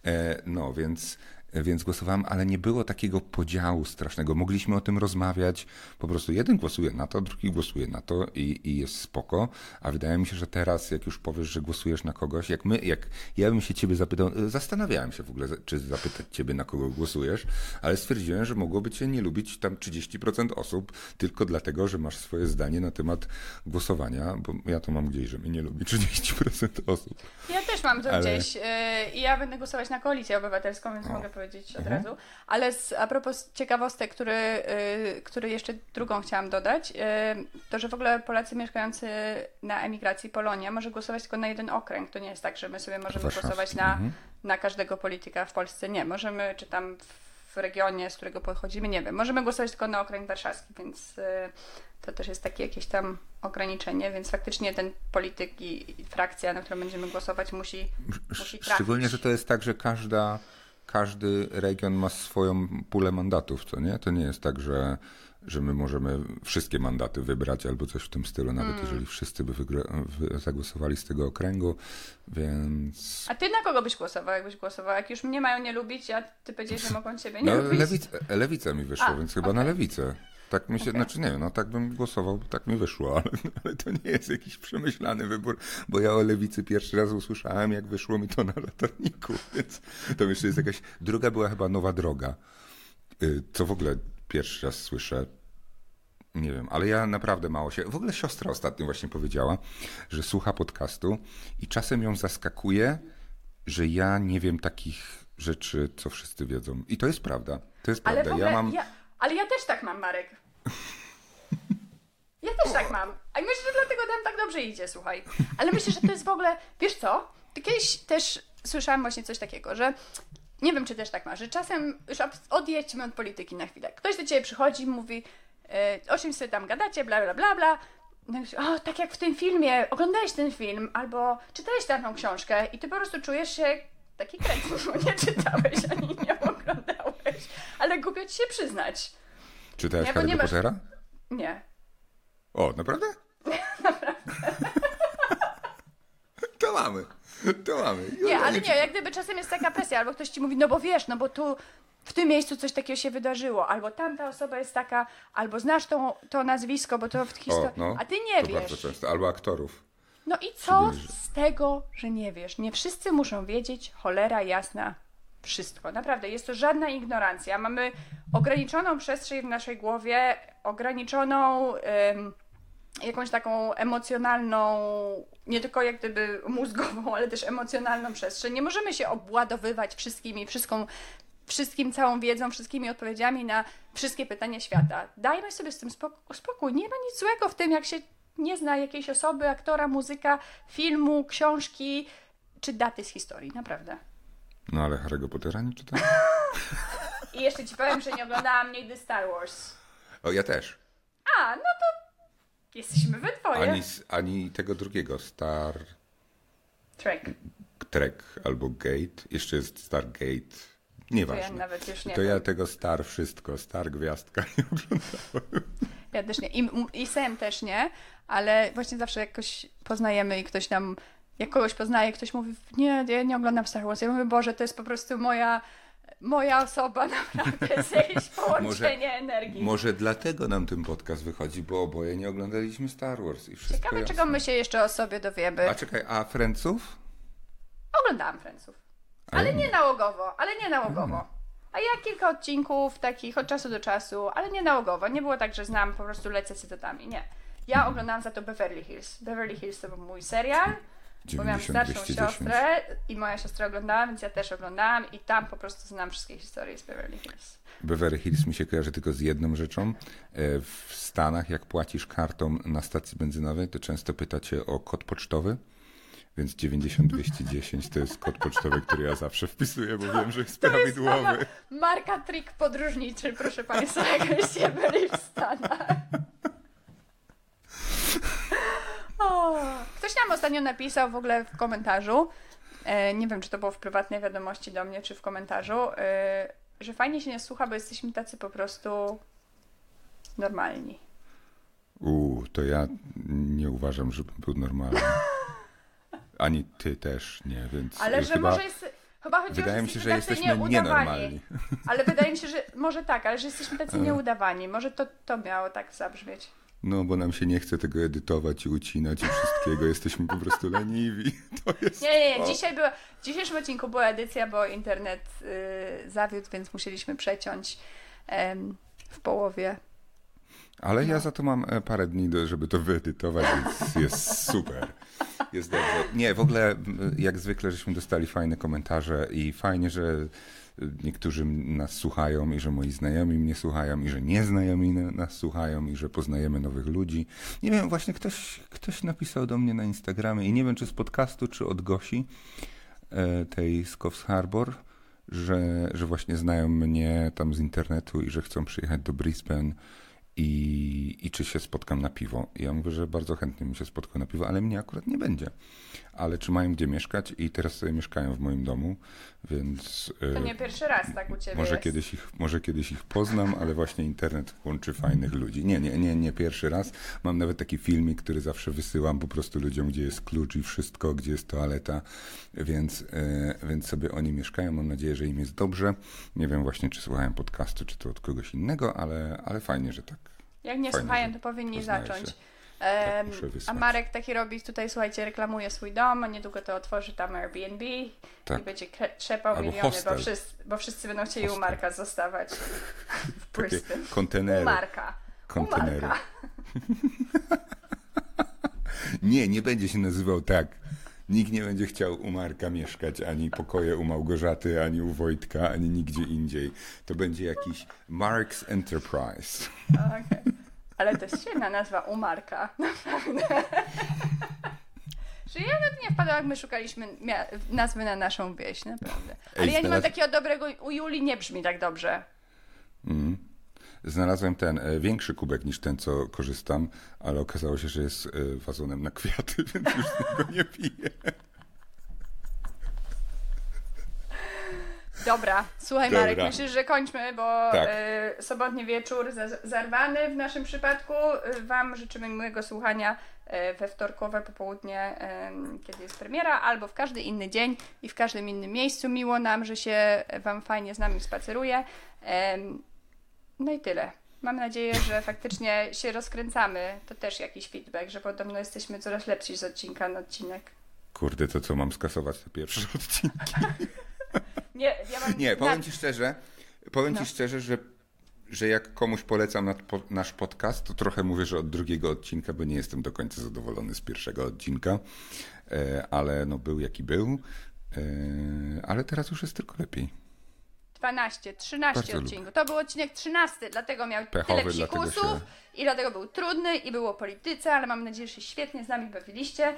E, no, więc, więc głosowałem, ale nie było takiego podziału strasznego. Mogliśmy o tym rozmawiać. Po prostu jeden głosuje na to, drugi głosuje na to i, i jest spoko. A wydaje mi się, że teraz, jak już powiesz, że głosujesz na kogoś, jak my, jak ja bym się ciebie zapytał, zastanawiałem się w ogóle, czy zapytać ciebie, na kogo głosujesz, ale stwierdziłem, że mogłoby cię nie lubić tam 30% osób tylko dlatego, że masz swoje zdanie na temat głosowania, bo ja to mam gdzieś, że mnie nie lubi 30% osób. Ja też mam to Ale- gdzieś i ja będę głosować na koalicję obywatelską, więc mogę powiedzieć od Mhm. razu. Ale z, a propos ciekawostek, który, yy, który jeszcze drugą chciałam dodać, yy, to że w ogóle Polacy mieszkający na emigracji Polonia może głosować tylko na jeden okręg. To nie jest tak, że my sobie możemy Warszawski, głosować na, mhm. na każdego polityka w Polsce. Nie, możemy, czy tam w regionie, z którego pochodzimy, nie wiem, możemy głosować tylko na okręg warszawski, więc yy, to też jest takie jakieś tam ograniczenie, więc faktycznie ten polityk i, i frakcja, na którą będziemy głosować, musi, musi trafić. Szczególnie, że to jest tak, że każda, każdy region ma swoją pulę mandatów, co nie? To nie jest tak, że, że my możemy wszystkie mandaty wybrać albo coś w tym stylu, nawet Mm. jeżeli wszyscy by zagłosowali z tego okręgu, więc... A ty na kogo byś głosował, jakbyś głosował? Jak już mnie mają nie lubić, a ty powiedziałeś, że mogą ciebie nie No, lubić. lewica, lewica mi wyszło, A, więc chyba na lewicę. Tak mi się, znaczy nie no tak bym głosował, bo tak mi wyszło, ale, ale to nie jest jakiś przemyślany wybór, bo ja o lewicy pierwszy raz usłyszałem, jak wyszło mi to na latarniku, więc to jeszcze jest jakaś, druga była chyba Nowa Droga, y, co w ogóle pierwszy raz słyszę, nie wiem, ale ja naprawdę mało się. W ogóle siostra ostatnio właśnie powiedziała, że słucha podcastu i czasem ją zaskakuje, że ja nie wiem takich rzeczy, co wszyscy wiedzą. I to jest prawda. To jest Ale prawda. ja ja mam. ale ja też tak mam, Marek. Ja też tak mam. A myślę, że dlatego nam tak dobrze idzie, słuchaj. Ale myślę, że to jest w ogóle, wiesz co? Kiedyś też słyszałam właśnie coś takiego, że nie wiem, czy też tak masz, że czasem już odjedźmy od polityki na chwilę. Ktoś do ciebie przychodzi i mówi, e, o czymś sobie tam gadacie, bla, bla, bla, bla. No o, tak jak w tym filmie, oglądałeś ten film, albo czytałeś tamtą książkę i ty po prostu czujesz się taki bo nie czytałeś ani nie oglądałeś. Ale głupio ci się przyznać. Czytałeś Nie, Harry'ego masz- Pottera? Nie. O, naprawdę? to mamy. To mamy. Nie, ale nie, jak gdyby czasem jest taka presja, albo ktoś ci mówi, no bo wiesz, no bo tu w tym miejscu coś takiego się wydarzyło, albo tamta osoba jest taka, albo znasz to, to nazwisko, bo to w historii, no, a ty nie to bardzo wiesz. często. Albo aktorów. No i co z tego, że nie wiesz? Nie wszyscy muszą wiedzieć, cholera jasna, wszystko. Naprawdę, jest to żadna ignorancja. Mamy ograniczoną przestrzeń w naszej głowie, ograniczoną em, jakąś taką emocjonalną, nie tylko jak gdyby mózgową, ale też emocjonalną przestrzeń. Nie możemy się obładowywać wszystkimi, wszystką, wszystkim całą wiedzą, wszystkimi odpowiedziami na wszystkie pytania świata. Dajmy sobie z tym spok- spokój. Nie ma nic złego w tym, jak się nie zna jakiejś osoby, aktora, muzyka, filmu, książki czy daty z historii. Naprawdę. No ale Harry'ego Pottera nie czytałem. I jeszcze ci powiem, że nie oglądałam nigdy Star Wars. O, ja też. A, no to jesteśmy we dwoje. Ani, ani tego drugiego. Star Trek. Trek albo Gate. Jeszcze jest Stargate. To ja Nieważne. nawet już nie To wiem. ja tego Star wszystko, Star Gwiazdka nie oglądałem. Ja też nie. I, I Sam też nie, ale właśnie zawsze jakoś poznajemy i ktoś nam, jak kogoś poznaje, ktoś mówi, nie, ja nie oglądam Star Wars. Ja mówię, Boże, to jest po prostu moja, moja osoba, naprawdę, jest jakieś połączenie energii. Może dlatego nam ten podcast wychodzi, bo oboje nie oglądaliśmy Star Wars i wszystko Ciekawe, jasne. czego my się jeszcze o sobie dowiemy. A czekaj, a Friendsów? Oglądałam Friendsów. Ale nie nałogowo, ale nie nałogowo. A ja kilka odcinków takich od czasu do czasu, ale nie nałogowo. Nie było tak, że znam, po prostu lecę cytatami. Nie. Ja oglądałam za to Beverly Hills. Beverly Hills to był mój serial, bo miałam 90, starszą 210. siostrę i moja siostra oglądała, więc ja też oglądałam i tam po prostu znam wszystkie historie z Beverly Hills. Beverly Hills mi się kojarzy tylko z jedną rzeczą. E, W Stanach, jak płacisz kartą na stacji benzynowej, to często pytacie o kod pocztowy. Więc 90210 to jest kod pocztowy, który ja zawsze wpisuję, bo wiem, że jest prawidłowy. Marka trik podróżniczy, proszę Państwa, jakbyście byli w Stanach. Ktoś nam ostatnio napisał w ogóle w komentarzu, e, nie wiem czy to było w prywatnej wiadomości do mnie, czy w komentarzu, e, że fajnie się nie słucha, bo jesteśmy tacy po prostu normalni. Uuu, to ja nie uważam, żebym był normalny. Ani ty też nie, więc Ale że chyba może jest... Chyba chodzi wydaje o, mi się, że jesteśmy nieudawani. nienormalni. Ale wydaje mi się, że może tak, ale że jesteśmy tacy nieudawani. Może to, to miało tak zabrzmieć. No, bo nam się nie chce tego edytować i ucinać i wszystkiego. Jesteśmy po prostu leniwi. To jest Nie, nie, nie. Dzisiaj była, w dzisiejszym odcinku była edycja, bo internet y, zawiódł, więc musieliśmy przeciąć w połowie. Ale No. ja za to mam e, parę dni, do, żeby to wyedytować, więc jest super. Jest dobrze. Nie, w ogóle jak zwykle żeśmy dostali fajne komentarze i fajnie, że niektórzy nas słuchają i że moi znajomi mnie słuchają i że nieznajomi na- nas słuchają i że poznajemy nowych ludzi. Nie wiem, właśnie ktoś, ktoś napisał do mnie na Instagramie i nie wiem, czy z podcastu, czy od Gosi, e, tej z Coffs Harbor, że, że właśnie znają mnie tam z internetu i że chcą przyjechać do Brisbane i, i czy się spotkam na piwo. I ja mówię, że bardzo chętnie bym się spotkał na piwo, ale mnie akurat nie będzie. Ale czy mają gdzie mieszkać i teraz sobie mieszkają w moim domu, więc e, To nie pierwszy raz tak u Ciebie może jest. kiedyś, ich, może kiedyś ich poznam, ale właśnie internet łączy fajnych ludzi. Nie, nie, nie, nie pierwszy raz. Mam nawet taki filmik, który zawsze wysyłam po prostu ludziom, gdzie jest klucz i wszystko, gdzie jest toaleta, więc, e, więc sobie oni mieszkają. Mam nadzieję, że im jest dobrze. Nie wiem właśnie, czy słuchają podcastu, czy to od kogoś innego, ale, ale fajnie, że tak. Jak nie Fajnie, słuchają, to powinni zacząć. się. Muszę a. Marek taki robi tutaj, słuchajcie, reklamuje swój dom, a niedługo to otworzy tam Airbnb Tak. i będzie trzepał Albo miliony, bo wszyscy, bo wszyscy będą chcieli u Hostel. Marka zostawać w Brisbane. U kontenery. Marka. U Kontenery. Marka. Nie, nie będzie się nazywał tak. Nikt nie będzie chciał u Marka mieszkać, ani pokoje u Małgorzaty, ani u Wojtka, ani nigdzie indziej. To będzie jakiś Mark's Enterprise. Okej. Ale to jest świetna nazwa u Marka. Naprawdę. Że ja nawet nie wpadłam, jak my szukaliśmy nazwy na naszą wieś, naprawdę. Ale Ej, ja nie mam takiego dobrego, u Julii nie brzmi tak dobrze. Znalazłem ten e, większy kubek niż ten, co korzystam, ale okazało się, że jest e, wazonem na kwiaty, więc już z niego nie piję. Dobra, słuchaj Dobra. Marek, myślę, że kończmy, bo Tak. y, sobotni wieczór za, zarwany w naszym przypadku. Y, Wam życzymy miłego słuchania y, we wtorkowe popołudnie, kiedy jest premiera, albo w każdy inny dzień i w każdym innym miejscu. Miło nam, że się Wam fajnie z nami spaceruje. No i tyle. Mam nadzieję, że faktycznie się rozkręcamy. To też jakiś feedback, że podobno jesteśmy coraz lepsi z odcinka na odcinek. Kurde, to co, mam skasować te pierwsze odcinki? Nie, ja mam Nie, powiem ci szczerze, powiem No. ci szczerze, że, że jak komuś polecam na, po, nasz podcast, to trochę mówię, że od drugiego odcinka, bo nie jestem do końca zadowolony z pierwszego odcinka, e, ale no był jaki był, e, ale teraz już jest tylko lepiej. 12, 13 Bardzo odcinków. To był odcinek 13, dlatego miał Pechowy, tyle dlatego psikusów się- i dlatego był trudny i było o polityce, ale mam nadzieję, że się świetnie z nami bawiliście.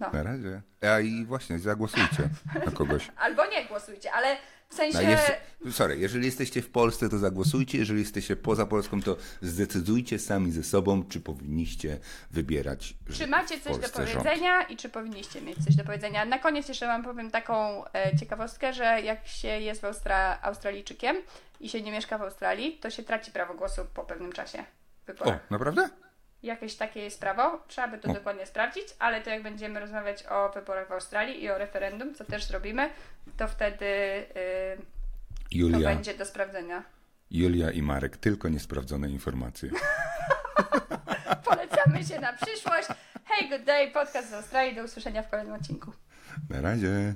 No. Na razie. A i właśnie, zagłosujcie na kogoś. Albo nie głosujcie, ale w sensie... No jest, sorry, jeżeli jesteście w Polsce, to zagłosujcie. Jeżeli jesteście poza Polską, to zdecydujcie sami ze sobą, czy powinniście wybierać. Czy macie coś do Polsce rząd. powiedzenia i czy powinniście mieć coś do powiedzenia? Na koniec jeszcze Wam powiem taką e, ciekawostkę, że jak się jest Austra- Australijczykiem i się nie mieszka w Australii, to się traci prawo głosu po pewnym czasie w O, wyborach. naprawdę? Jakieś takie jest prawo, trzeba by to O. dokładnie sprawdzić, ale to jak będziemy rozmawiać o wyborach w Australii i o referendum, co też zrobimy, to wtedy yy, to Julia, będzie do sprawdzenia. Julia i Marek, tylko niesprawdzone informacje. Polecamy się na przyszłość. Hey, good day, podcast z Australii. Do usłyszenia w kolejnym odcinku. Na razie.